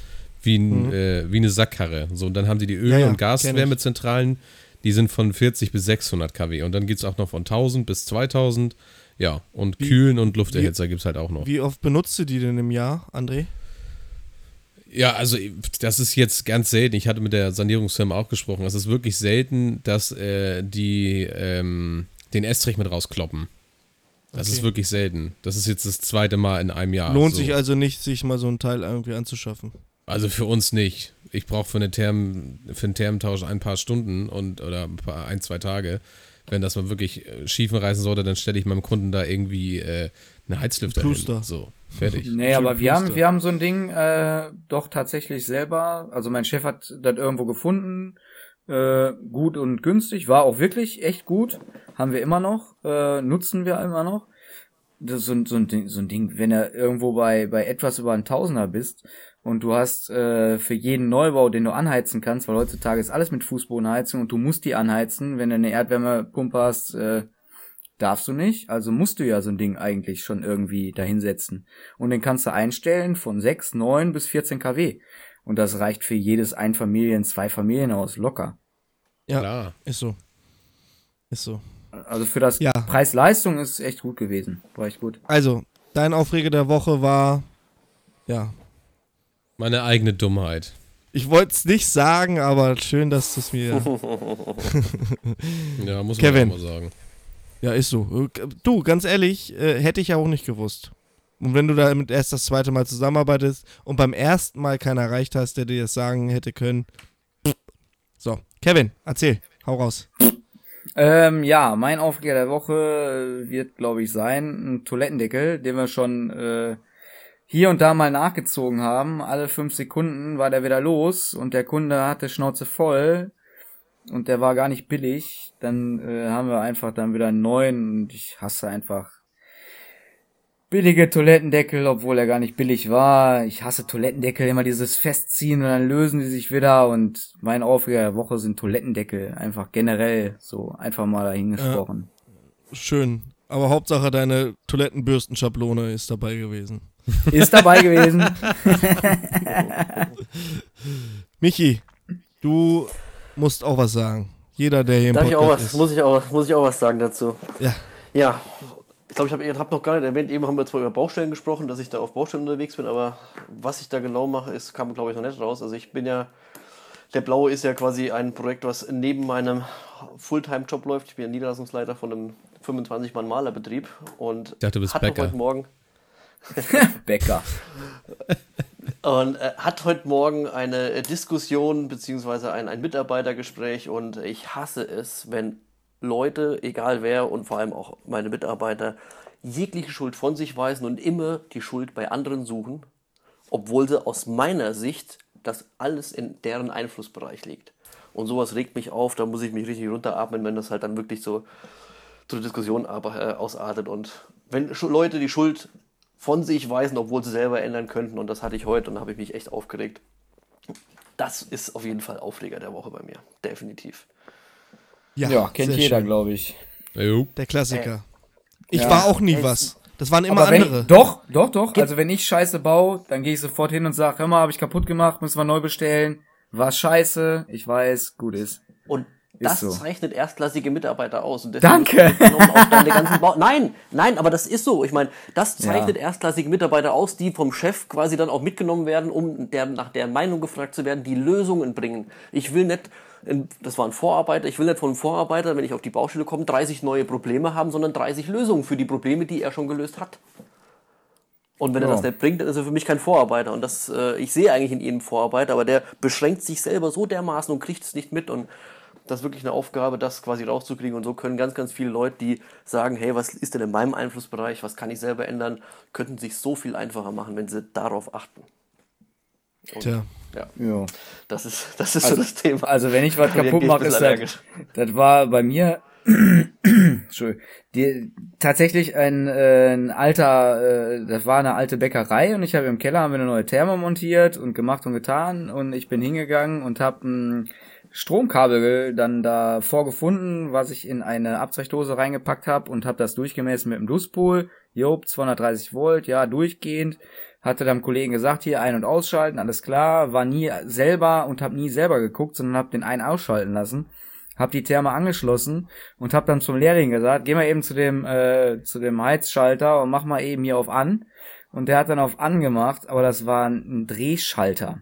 Speaker 3: wie, ein, äh, wie eine Sackkarre. So, und dann haben die die Öl-
Speaker 1: Ja, ja,
Speaker 3: und. Gaswärmezentralen, die sind von 40 bis 600 kW. Und dann geht es auch noch von 1000 bis 2000. Ja, und
Speaker 1: Wie-
Speaker 3: Kühlen und Lufterhitzer gibt es halt auch noch.
Speaker 1: wie oft benutzt du die denn im Jahr, André?
Speaker 3: Ja, also das ist jetzt ganz selten. Ich hatte mit der Sanierungsfirma auch gesprochen. Es ist wirklich selten, dass äh, die ähm, den Estrich mit rauskloppen. Das
Speaker 1: Okay.
Speaker 3: ist wirklich selten. Das ist jetzt das zweite Mal in einem Jahr.
Speaker 1: Lohnt
Speaker 3: so.
Speaker 1: sich also nicht, sich mal so ein Teil irgendwie anzuschaffen.
Speaker 3: Also für uns nicht. Ich brauche für, eine Therm, für einen Thermtausch ein paar Stunden und oder ein, paar, ein zwei Tage. Wenn das mal wirklich äh, schiefen reißen sollte, dann stelle ich meinem Kunden da irgendwie äh, Eine Heizlüfter.
Speaker 1: Pluster.
Speaker 3: So, fertig.
Speaker 2: Nee, aber wir haben, wir haben so ein Ding äh, doch tatsächlich selber. Also mein Chef hat das irgendwo gefunden. Äh, gut und günstig. War auch wirklich echt gut. Haben wir immer noch. Äh, nutzen wir immer noch. Das ist so, ein- so, ein Ding, so ein Ding, wenn du irgendwo bei, bei etwas über ein Tausender bist und du hast äh, für jeden Neubau, den du anheizen kannst, weil heutzutage ist alles mit Fußbodenheizung und du musst die anheizen, wenn du eine Erdwärmepumpe hast, äh, darfst du nicht. Also musst du ja so ein Ding eigentlich schon irgendwie dahinsetzen. Und den kannst du einstellen von 6, 9 bis 14 kW. Und das reicht für jedes Einfamilien-, Zweifamilienhaus locker.
Speaker 1: Ja,
Speaker 3: Klar.
Speaker 1: ist so. Ist so.
Speaker 2: Also für das
Speaker 1: Ja.
Speaker 2: Preis-Leistung ist echt gut gewesen. War echt gut.
Speaker 1: Also, dein Aufreger der Woche war, ja,
Speaker 3: Meine eigene Dummheit.
Speaker 1: ich wollte es nicht sagen, aber schön, dass du es mir.
Speaker 3: Ja, muss
Speaker 1: Kevin.
Speaker 3: man auch mal sagen.
Speaker 1: ja, ist so. Du, ganz ehrlich, äh, hätte ich ja auch nicht gewusst. Und wenn du damit erst das zweite Mal zusammenarbeitest und beim ersten Mal keinen erreicht hast, der dir das sagen hätte können. So, Kevin, erzähl, hau raus.
Speaker 2: Ähm, ja, mein Aufreger der Woche äh, wird, glaube ich, sein ein Toilettendeckel, den wir schon äh, hier und da mal nachgezogen haben. Alle fünf Sekunden war der wieder los und der Kunde hatte Schnauze voll und der war gar nicht billig. Dann äh, haben wir einfach dann wieder einen neuen und ich hasse einfach billige Toilettendeckel, obwohl er gar nicht billig war. Ich hasse Toilettendeckel, immer dieses Festziehen und dann lösen die sich wieder und mein Aufreger der Woche sind Toilettendeckel. Einfach generell so, einfach mal dahingesprochen.
Speaker 1: Schön. Aber Hauptsache deine Toilettenbürstenschablone ist dabei gewesen.
Speaker 2: Ist dabei gewesen.
Speaker 1: Michi, du musst auch was sagen. Jeder, der hier im
Speaker 5: Darf ich auch
Speaker 1: Podcast
Speaker 5: was,
Speaker 1: ist.
Speaker 5: muss ich auch, muss ich auch was sagen dazu?
Speaker 1: Ja.
Speaker 5: Ja, ich glaube, ich habe hab noch gar nicht erwähnt, eben haben wir zwar über Baustellen gesprochen, dass ich da auf Baustellen unterwegs bin, aber was ich da genau mache, ist, kam glaube ich noch nicht raus. Also ich bin ja, der Blaue ist ja quasi ein Projekt, was neben meinem Fulltime-Job läuft. Ich bin ja Niederlassungsleiter von einem 25-Mann-Malerbetrieb und
Speaker 3: Ich dachte, du bist
Speaker 5: hatte
Speaker 3: Bäcker.
Speaker 5: heute Morgen
Speaker 2: Bäcker.
Speaker 5: Und äh, hat heute Morgen eine Diskussion beziehungsweise ein, ein Mitarbeitergespräch und ich hasse es, wenn Leute, egal wer und vor allem auch meine Mitarbeiter, jegliche Schuld von sich weisen und immer die Schuld bei anderen suchen, obwohl sie aus meiner Sicht das alles in deren Einflussbereich liegt. Und sowas regt mich auf, da muss ich mich richtig runteratmen, wenn das halt dann wirklich so zur Diskussion äh, ausartet. Und wenn Leute die Schuld von sich weisen, obwohl sie selber ändern könnten, und das hatte ich heute und da habe ich mich echt aufgeregt. Das ist auf jeden Fall Aufreger der Woche bei mir. Definitiv.
Speaker 2: Ja, kennt
Speaker 1: sehr
Speaker 2: jeder, glaube ich.
Speaker 1: Der Klassiker. Ich
Speaker 2: Ja.
Speaker 1: war auch nie was. Das waren immer andere.
Speaker 2: doch, doch, doch. Also wenn ich Scheiße baue, dann gehe ich sofort hin und sage, hör mal, habe ich kaputt gemacht, müssen wir neu bestellen. War scheiße, ich weiß, gut ist.
Speaker 5: Und das
Speaker 2: so.
Speaker 5: zeichnet erstklassige Mitarbeiter aus.
Speaker 2: Danke.
Speaker 5: nein, nein, aber das ist so. Ich meine, das zeichnet erstklassige Mitarbeiter aus, die vom Chef quasi dann auch mitgenommen werden, um der, nach deren Meinung gefragt zu werden, die Lösungen bringen. Ich will nicht, in- das war ein Vorarbeiter, ich will nicht von einem Vorarbeiter, wenn ich auf die Baustelle komme, 30 neue Probleme haben, sondern 30 Lösungen für die Probleme, die er schon gelöst hat. Und wenn er
Speaker 2: Ja.
Speaker 5: das nicht bringt, dann ist er für mich kein Vorarbeiter. Und das, äh, ich sehe eigentlich in ihm einen Vorarbeiter, aber der beschränkt sich selber so dermaßen und kriegt es nicht mit. Und das ist wirklich eine Aufgabe, das quasi rauszukriegen. Und so können ganz, ganz viele Leute, die sagen, hey, was ist denn in meinem Einflussbereich, was kann ich selber ändern, könnten sich so viel einfacher machen, wenn sie darauf achten. Und,
Speaker 1: Tja.
Speaker 5: Ja,
Speaker 2: Ja.
Speaker 5: das ist, das ist so das Thema.
Speaker 2: Also wenn ich was kaputt mache, ist das, das war bei mir Entschuldigung, die, tatsächlich ein, äh, ein alter, äh, das war eine alte Bäckerei und ich habe im Keller haben wir eine neue Therme montiert und gemacht und getan und ich bin hingegangen und habe ein Stromkabel dann da vorgefunden, was ich in eine Abzeichdose reingepackt habe und habe das durchgemessen mit dem Duspol. Job, 230 Volt, ja, durchgehend. Hatte dann Kollegen gesagt, hier ein- und ausschalten, alles klar. War nie selber und habe nie selber geguckt, sondern habe den einen ausschalten lassen. Hab die Therme angeschlossen und hab dann zum Lehrling gesagt, geh mal eben zu dem, äh, zu dem Heizschalter und mach mal eben hier auf an. Und der hat dann auf an gemacht, aber das war ein Drehschalter.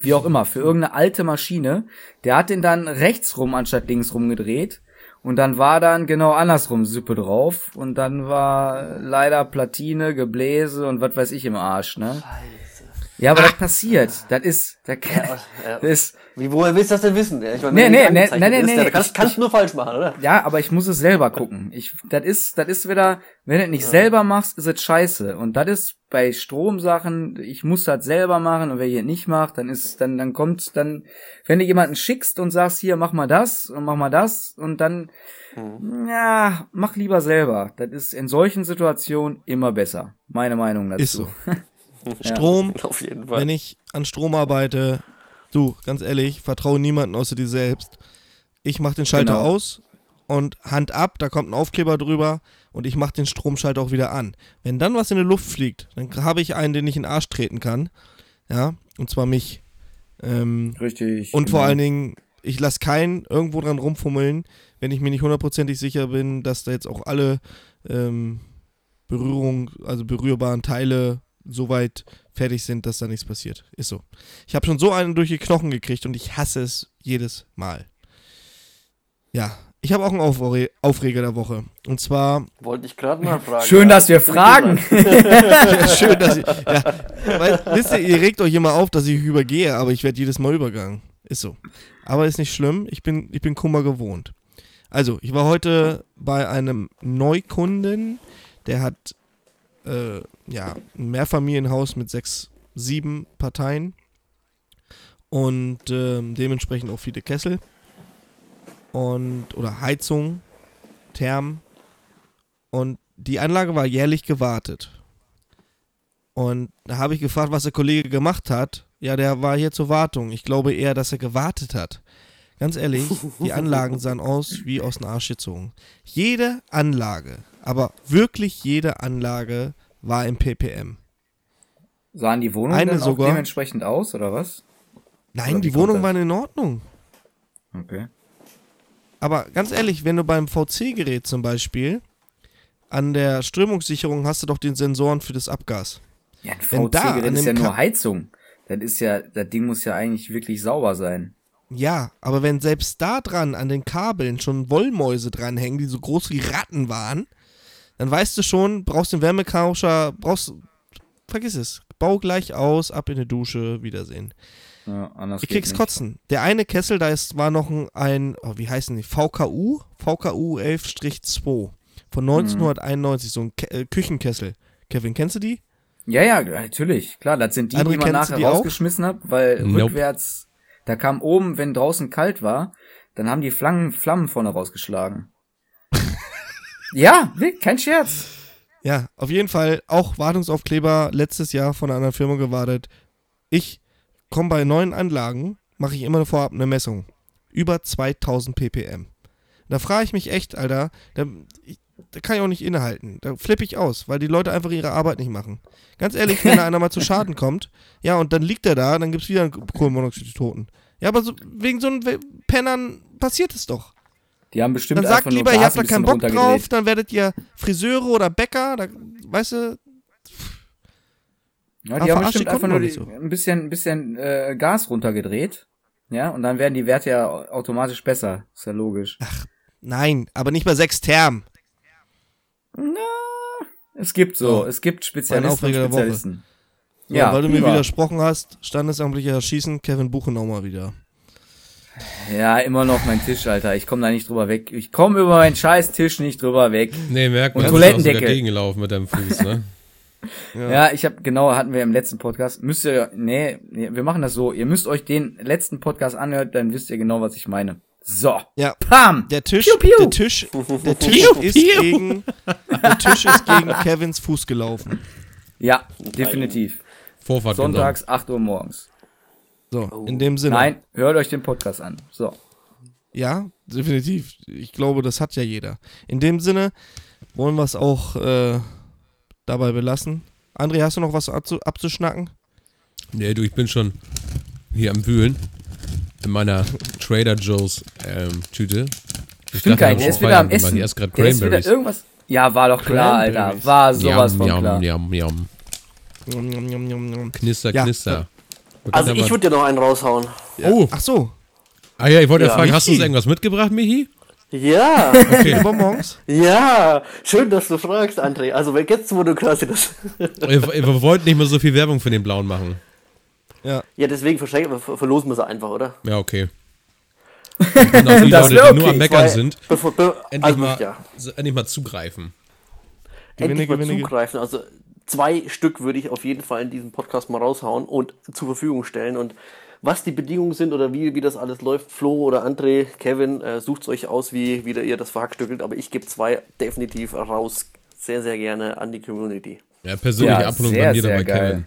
Speaker 2: Wie auch immer, für irgendeine alte Maschine. Der hat den dann rechts rum anstatt links rum gedreht. Und dann war dann genau andersrum Suppe drauf. Und dann war leider Platine, Gebläse und was weiß ich im Arsch, ne? Ja, aber das passiert. Das ist, das,
Speaker 5: Ja,
Speaker 2: das ist,
Speaker 5: Wie, woher willst du das denn wissen? Ja, Ich meine,
Speaker 2: Nee, nee, nee, nee, nee,
Speaker 5: ja,
Speaker 2: nee,
Speaker 5: kannst,
Speaker 2: ich-
Speaker 5: kannst du nur falsch machen, oder?
Speaker 2: ja, aber ich muss es selber gucken. Ich, das ist, das ist wieder, wenn du es nicht selber machst, ist es scheiße. Und das ist bei Stromsachen, ich muss das selber machen und wer hier nicht macht, dann ist, dann, dann kommt, dann, wenn du jemanden schickst und sagst, hier, mach mal das und mach mal das und dann, ja, mach lieber selber. Das ist in solchen Situationen immer besser. Meine Meinung dazu.
Speaker 1: Ist so. Strom,
Speaker 5: Auf jeden Fall.
Speaker 1: wenn ich an Strom arbeite, du, ganz ehrlich, vertraue niemanden außer dir selbst. Ich mache den Schalter
Speaker 2: Genau.
Speaker 1: aus und Hand ab, da kommt ein Aufkleber drüber und ich mache den Stromschalter auch wieder an. Wenn dann was in die Luft fliegt, dann habe ich einen, den ich in den Arsch treten kann. Ja, und zwar mich. Ähm,
Speaker 2: Richtig.
Speaker 1: und vor
Speaker 2: genau.
Speaker 1: allen Dingen, ich lasse keinen irgendwo dran rumfummeln, wenn ich mir nicht hundertprozentig sicher bin, dass da jetzt auch alle ähm, Berührung, also berührbaren Teile soweit fertig sind, dass da nichts passiert. Ist so. Ich habe schon so einen durch die Knochen gekriegt und ich hasse es jedes Mal. Ja, ich habe auch einen Aufre Aufreger der Woche. Und zwar,
Speaker 5: Wollte ich gerade mal fragen.
Speaker 2: Schön,
Speaker 5: Ja,
Speaker 2: dass wir fragen.
Speaker 1: schön, dass ich, ja, weil, wisst ihr, ihr regt euch immer auf, dass ich übergehe, aber ich werde jedes Mal übergangen. Ist so. Aber ist nicht schlimm, ich bin, ich bin Kummer gewohnt. Also, ich war heute bei einem Neukunden, der hat äh, ja, ein Mehrfamilienhaus mit sechs, sieben Parteien und ähm, dementsprechend auch viele Kessel und oder Heizung, Therm und die Anlage war jährlich gewartet. Und da habe ich gefragt, was der Kollege gemacht hat. Ja, der war hier zur Wartung. Ich glaube eher, dass er gewartet hat. Ganz ehrlich, die Anlagen sahen aus wie aus dem Arsch gezogen. Jede Anlage, aber wirklich jede Anlage war im ppm.
Speaker 2: Sahen die Wohnungen
Speaker 1: Eine
Speaker 2: dann auch
Speaker 1: sogar.
Speaker 2: dementsprechend aus, oder was?
Speaker 1: Nein,
Speaker 2: Oder
Speaker 1: die Wohnungen waren in Ordnung.
Speaker 2: Okay.
Speaker 1: Aber ganz ehrlich, wenn du beim VC-Gerät zum Beispiel an der Strömungssicherung hast du doch den Sensoren für das Abgas.
Speaker 2: Ja, ein
Speaker 1: Wenn da
Speaker 2: VC,
Speaker 1: an
Speaker 2: das ist ja nur Heizung. Das ist ja, das Ding muss ja eigentlich wirklich sauber sein.
Speaker 1: Ja, aber wenn selbst da dran an den Kabeln schon Wollmäuse dranhängen, die so groß wie Ratten waren, dann weißt du schon, brauchst den Wärmekauscher, brauchst, vergiss es, bau gleich aus, ab in die Dusche, Wiedersehen.
Speaker 2: Ja, anders
Speaker 1: Ich krieg's
Speaker 2: nicht.
Speaker 1: kotzen. Der eine Kessel, da ist, war noch ein, ein oh, wie heißen die, VKU? VKU 11-2 von
Speaker 2: Mhm.
Speaker 1: 1991, so ein Ke äh, Küchenkessel. Kevin, kennst du die?
Speaker 2: Ja, ja, natürlich. Klar, das sind die,
Speaker 1: Andere
Speaker 2: die man nachher
Speaker 1: die auch?
Speaker 2: rausgeschmissen hat, weil
Speaker 3: Nope.
Speaker 2: rückwärts, da kam oben, wenn draußen kalt war, dann haben die Flammen, Flammen vorne rausgeschlagen. ja, kein Scherz.
Speaker 1: Ja, auf jeden Fall auch Wartungsaufkleber letztes Jahr von einer anderen Firma gewartet. Ich komme bei neuen Anlagen, mache ich immer vorab eine Messung. Über 2000 ppm. Da frage ich mich echt, Alter, da, ich, da kann ich auch nicht innehalten. Da flippe ich aus, weil die Leute einfach ihre Arbeit nicht machen. Ganz ehrlich, wenn da einer mal zu Schaden kommt, ja, und dann liegt er da, dann gibt es wieder einen Kohlenmonoxid-Toten. Ja, aber so, wegen so einem Pennern passiert es doch.
Speaker 2: Die haben bestimmt
Speaker 1: Dann sagt lieber, ihr habt da
Speaker 2: ein
Speaker 1: keinen Bock drauf, dann werdet ihr Friseure oder Bäcker, da, weißt du,
Speaker 2: Ja,
Speaker 1: Aber
Speaker 2: die haben bestimmt einfach nur die,
Speaker 1: so.
Speaker 2: ein bisschen, ein bisschen äh, Gas runtergedreht. Ja, und dann werden die Werte ja automatisch besser. Ist ja logisch.
Speaker 1: Nein, aber nicht bei sechs Term.
Speaker 2: Es gibt so,
Speaker 1: Ja.
Speaker 2: es gibt Spezialisten. Spezialisten.
Speaker 1: Ja, weil du mir
Speaker 2: über.
Speaker 1: widersprochen hast, standesamtlicher Erschießen, Kevin Buchenau mal wieder.
Speaker 2: Ja, immer noch mein Tisch, Alter. Ich komme da nicht drüber weg. Ich komme über meinen scheiß Tisch nicht drüber weg.
Speaker 3: Nee, merkt
Speaker 2: Und
Speaker 3: man, du bist auch so dagegen gelaufen mit deinem Fuß, ne?
Speaker 2: Ja, ich habe genau, hatten wir im letzten Podcast. Müsst ihr, nee, nee, wir machen das so. Ihr müsst euch den letzten Podcast anhören, dann wisst ihr genau, was ich meine. So.
Speaker 1: Ja,
Speaker 2: Pam!
Speaker 1: der Tisch,
Speaker 2: Piu, piu.
Speaker 1: der Tisch, der Tisch ist gegen, der Tisch ist gegen Kevins Fuß gelaufen.
Speaker 2: Ja, definitiv.
Speaker 3: Vorfahrt.
Speaker 2: Sonntags, 8 Uhr morgens.
Speaker 1: So, in dem Sinne.
Speaker 2: Nein, hört euch den Podcast an. So.
Speaker 1: Ja, definitiv. Ich glaube, das hat ja jeder. In dem Sinne wollen wir es auch äh, dabei belassen. André, hast du noch was abzu abzuschnacken?
Speaker 3: Nee, du, ich bin schon hier am Wühlen. In meiner Trader Joe's ähm, Tüte. Ich
Speaker 2: Stimmt gar nicht, der ist wieder am. Essen.
Speaker 3: Erst gerade
Speaker 2: ist wieder
Speaker 3: Cranberries.
Speaker 2: irgendwas. Ja, war doch klar, Alter. War sowas von
Speaker 3: Yum,
Speaker 2: klar.
Speaker 1: njom, njom, njom.
Speaker 3: Knister,
Speaker 1: Ja.
Speaker 3: knister.
Speaker 5: Also
Speaker 3: ja
Speaker 5: ich
Speaker 3: mal-
Speaker 5: würde dir noch einen raushauen.
Speaker 3: Oh,
Speaker 1: Ach so,
Speaker 3: ah ja, ich wollte ja,
Speaker 5: Ja,
Speaker 3: fragen, hast du uns
Speaker 1: Michi.
Speaker 3: irgendwas mitgebracht, Michi?
Speaker 5: Ja,
Speaker 3: Okay.
Speaker 1: Bonbons?
Speaker 5: ja. Schön, dass du fragst, André. Also wenn jetzt, wo du quasi das...
Speaker 3: wir, wir wollten nicht mehr so viel Werbung für den Blauen machen.
Speaker 1: Ja.
Speaker 5: Ja, deswegen verlosen wir sie einfach, oder?
Speaker 3: Ja, okay. Und auch die
Speaker 2: Das
Speaker 3: Leute, die nur am Meckern sind,
Speaker 5: Bevor, be
Speaker 3: endlich,
Speaker 5: also,
Speaker 3: mal,
Speaker 5: ja,
Speaker 3: so, endlich mal zugreifen.
Speaker 5: endlich mal
Speaker 1: gewinne.
Speaker 5: zugreifen. Also zwei Stück würde ich auf jeden Fall in diesem Podcast mal raushauen und zur Verfügung stellen. Und was die Bedingungen sind oder wie, wie das alles läuft, Flo oder André, Kevin, äh, sucht euch aus, wie, wie ihr das verhackstückelt. Aber ich gebe zwei definitiv raus. Sehr, sehr gerne an die Community.
Speaker 3: Ja, persönliche
Speaker 2: Ja,
Speaker 3: Abholung
Speaker 2: sehr,
Speaker 3: bei mir dann
Speaker 2: sehr
Speaker 3: bei
Speaker 2: geil.
Speaker 3: Kevin.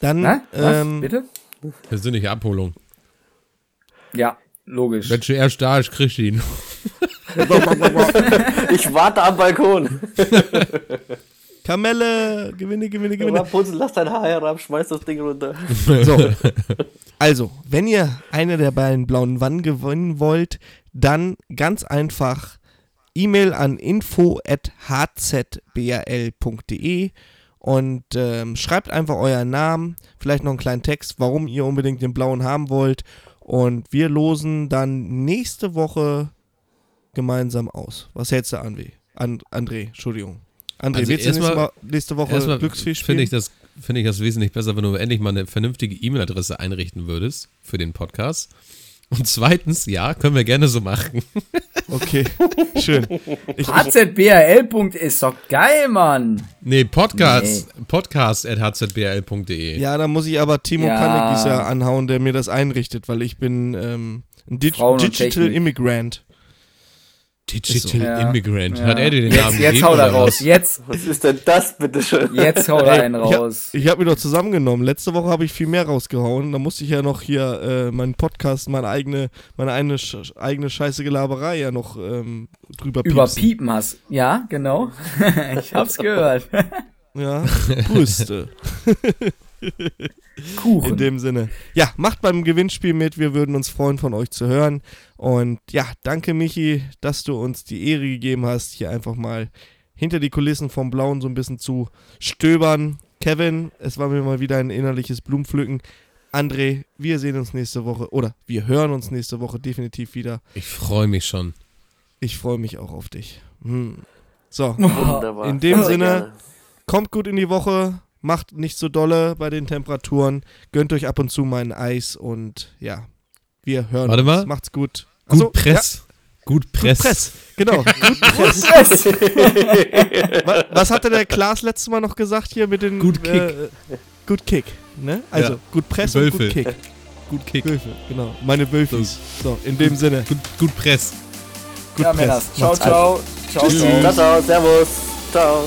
Speaker 1: Dann,
Speaker 2: Na? Was?
Speaker 1: ähm,
Speaker 2: Bitte?
Speaker 3: Persönliche Abholung.
Speaker 2: Ja, logisch.
Speaker 3: Wenn du erst da ist, kriegst du ihn.
Speaker 5: Ich warte am Balkon.
Speaker 1: Kamelle, gewinne, gewinne, gewinne.
Speaker 5: Rapunzel, lass dein Haar herab, schmeiß das Ding runter.
Speaker 1: So. Also, wenn ihr eine der beiden blauen Wannen gewinnen wollt, dann ganz einfach E-Mail an info.hzbrl.de und ähm, schreibt einfach euren Namen, vielleicht noch einen kleinen Text, warum ihr unbedingt den blauen haben wollt. Und wir losen dann nächste Woche gemeinsam aus. Was hältst du an, André, Entschuldigung. André,
Speaker 3: Also
Speaker 1: willst du Mal, nächste Woche Glücksfisch
Speaker 3: finde ich, das, finde ich das wesentlich besser, wenn du endlich mal eine vernünftige E-Mail-Adresse einrichten würdest für den Podcast. Und zweitens, ja, können wir gerne so machen.
Speaker 1: Okay, schön. Ich, ich,
Speaker 2: HZBRL. ist doch geil, Mann.
Speaker 3: Nee, Podcast, podcast at hzbl.de.
Speaker 1: Ja, da muss ich aber Timo
Speaker 2: Ja.
Speaker 1: Kannegis ja anhauen, der mir das einrichtet, weil ich bin ähm, ein Dig Digital
Speaker 2: Technik.
Speaker 1: Immigrant.
Speaker 3: Digital
Speaker 2: Ja.
Speaker 3: Immigrant.
Speaker 2: Ja.
Speaker 3: Hat er dir den
Speaker 2: Jetzt,
Speaker 3: Namen
Speaker 2: jetzt
Speaker 3: gegeben?
Speaker 2: hau da raus.
Speaker 3: was?
Speaker 2: Jetzt,
Speaker 5: Was ist denn das, bitteschön?
Speaker 2: jetzt hau da einen
Speaker 1: Ich
Speaker 2: raus.
Speaker 1: Ich habe mir doch zusammengenommen. Letzte Woche habe ich viel mehr rausgehauen. Da musste ich ja noch hier äh, meinen Podcast, meine eigene, meine eine sch eigene scheiße Gelaberei ja noch ähm, drüber piepsen.
Speaker 2: Überpiepen hast. Ja, genau. ich hab's gehört.
Speaker 1: Ja, Brüste.
Speaker 2: Kuchen.
Speaker 1: In dem Sinne. Ja, macht beim Gewinnspiel mit. Wir würden uns freuen, von euch zu hören. Und ja, danke, Michi, dass du uns die Ehre gegeben hast, hier einfach mal hinter die Kulissen vom Blauen so ein bisschen zu stöbern. Kevin, es war mir mal wieder ein innerliches Blumenpflücken. André, wir sehen uns nächste Woche oder wir hören uns nächste Woche definitiv wieder.
Speaker 3: Ich freue mich schon.
Speaker 1: Ich freue mich auch auf dich. Hm. So,
Speaker 5: Wunderbar.
Speaker 1: In dem
Speaker 5: Sehr
Speaker 1: Sinne- kommt gut in die Woche, macht nicht so dolle bei den Temperaturen, gönnt euch ab und zu mal ein Eis und ja, wir hören
Speaker 3: Warte
Speaker 1: uns.
Speaker 3: mal.
Speaker 1: Macht's gut.
Speaker 3: Gut
Speaker 1: Achso,
Speaker 3: Press. Gut
Speaker 1: Ja,
Speaker 3: Press.
Speaker 1: gut Press. Genau, gut Press. was, was hatte der Klaas letztes Mal noch gesagt hier mit den
Speaker 3: Gut Kick.
Speaker 1: Äh, gut Kick, ne? Also
Speaker 3: Ja.
Speaker 1: gut Press und gut
Speaker 3: Wölfe.
Speaker 1: Kick.
Speaker 3: Gut Kick.
Speaker 1: Wölfe, genau. Meine Wölfis. So, in dem Sinne,
Speaker 3: Gut, gut Press.
Speaker 1: gut
Speaker 2: ja,
Speaker 1: Press.
Speaker 2: Männers. Ciao,
Speaker 1: gut.
Speaker 2: ciao.
Speaker 5: Ciao, ciao, servus. Ciao.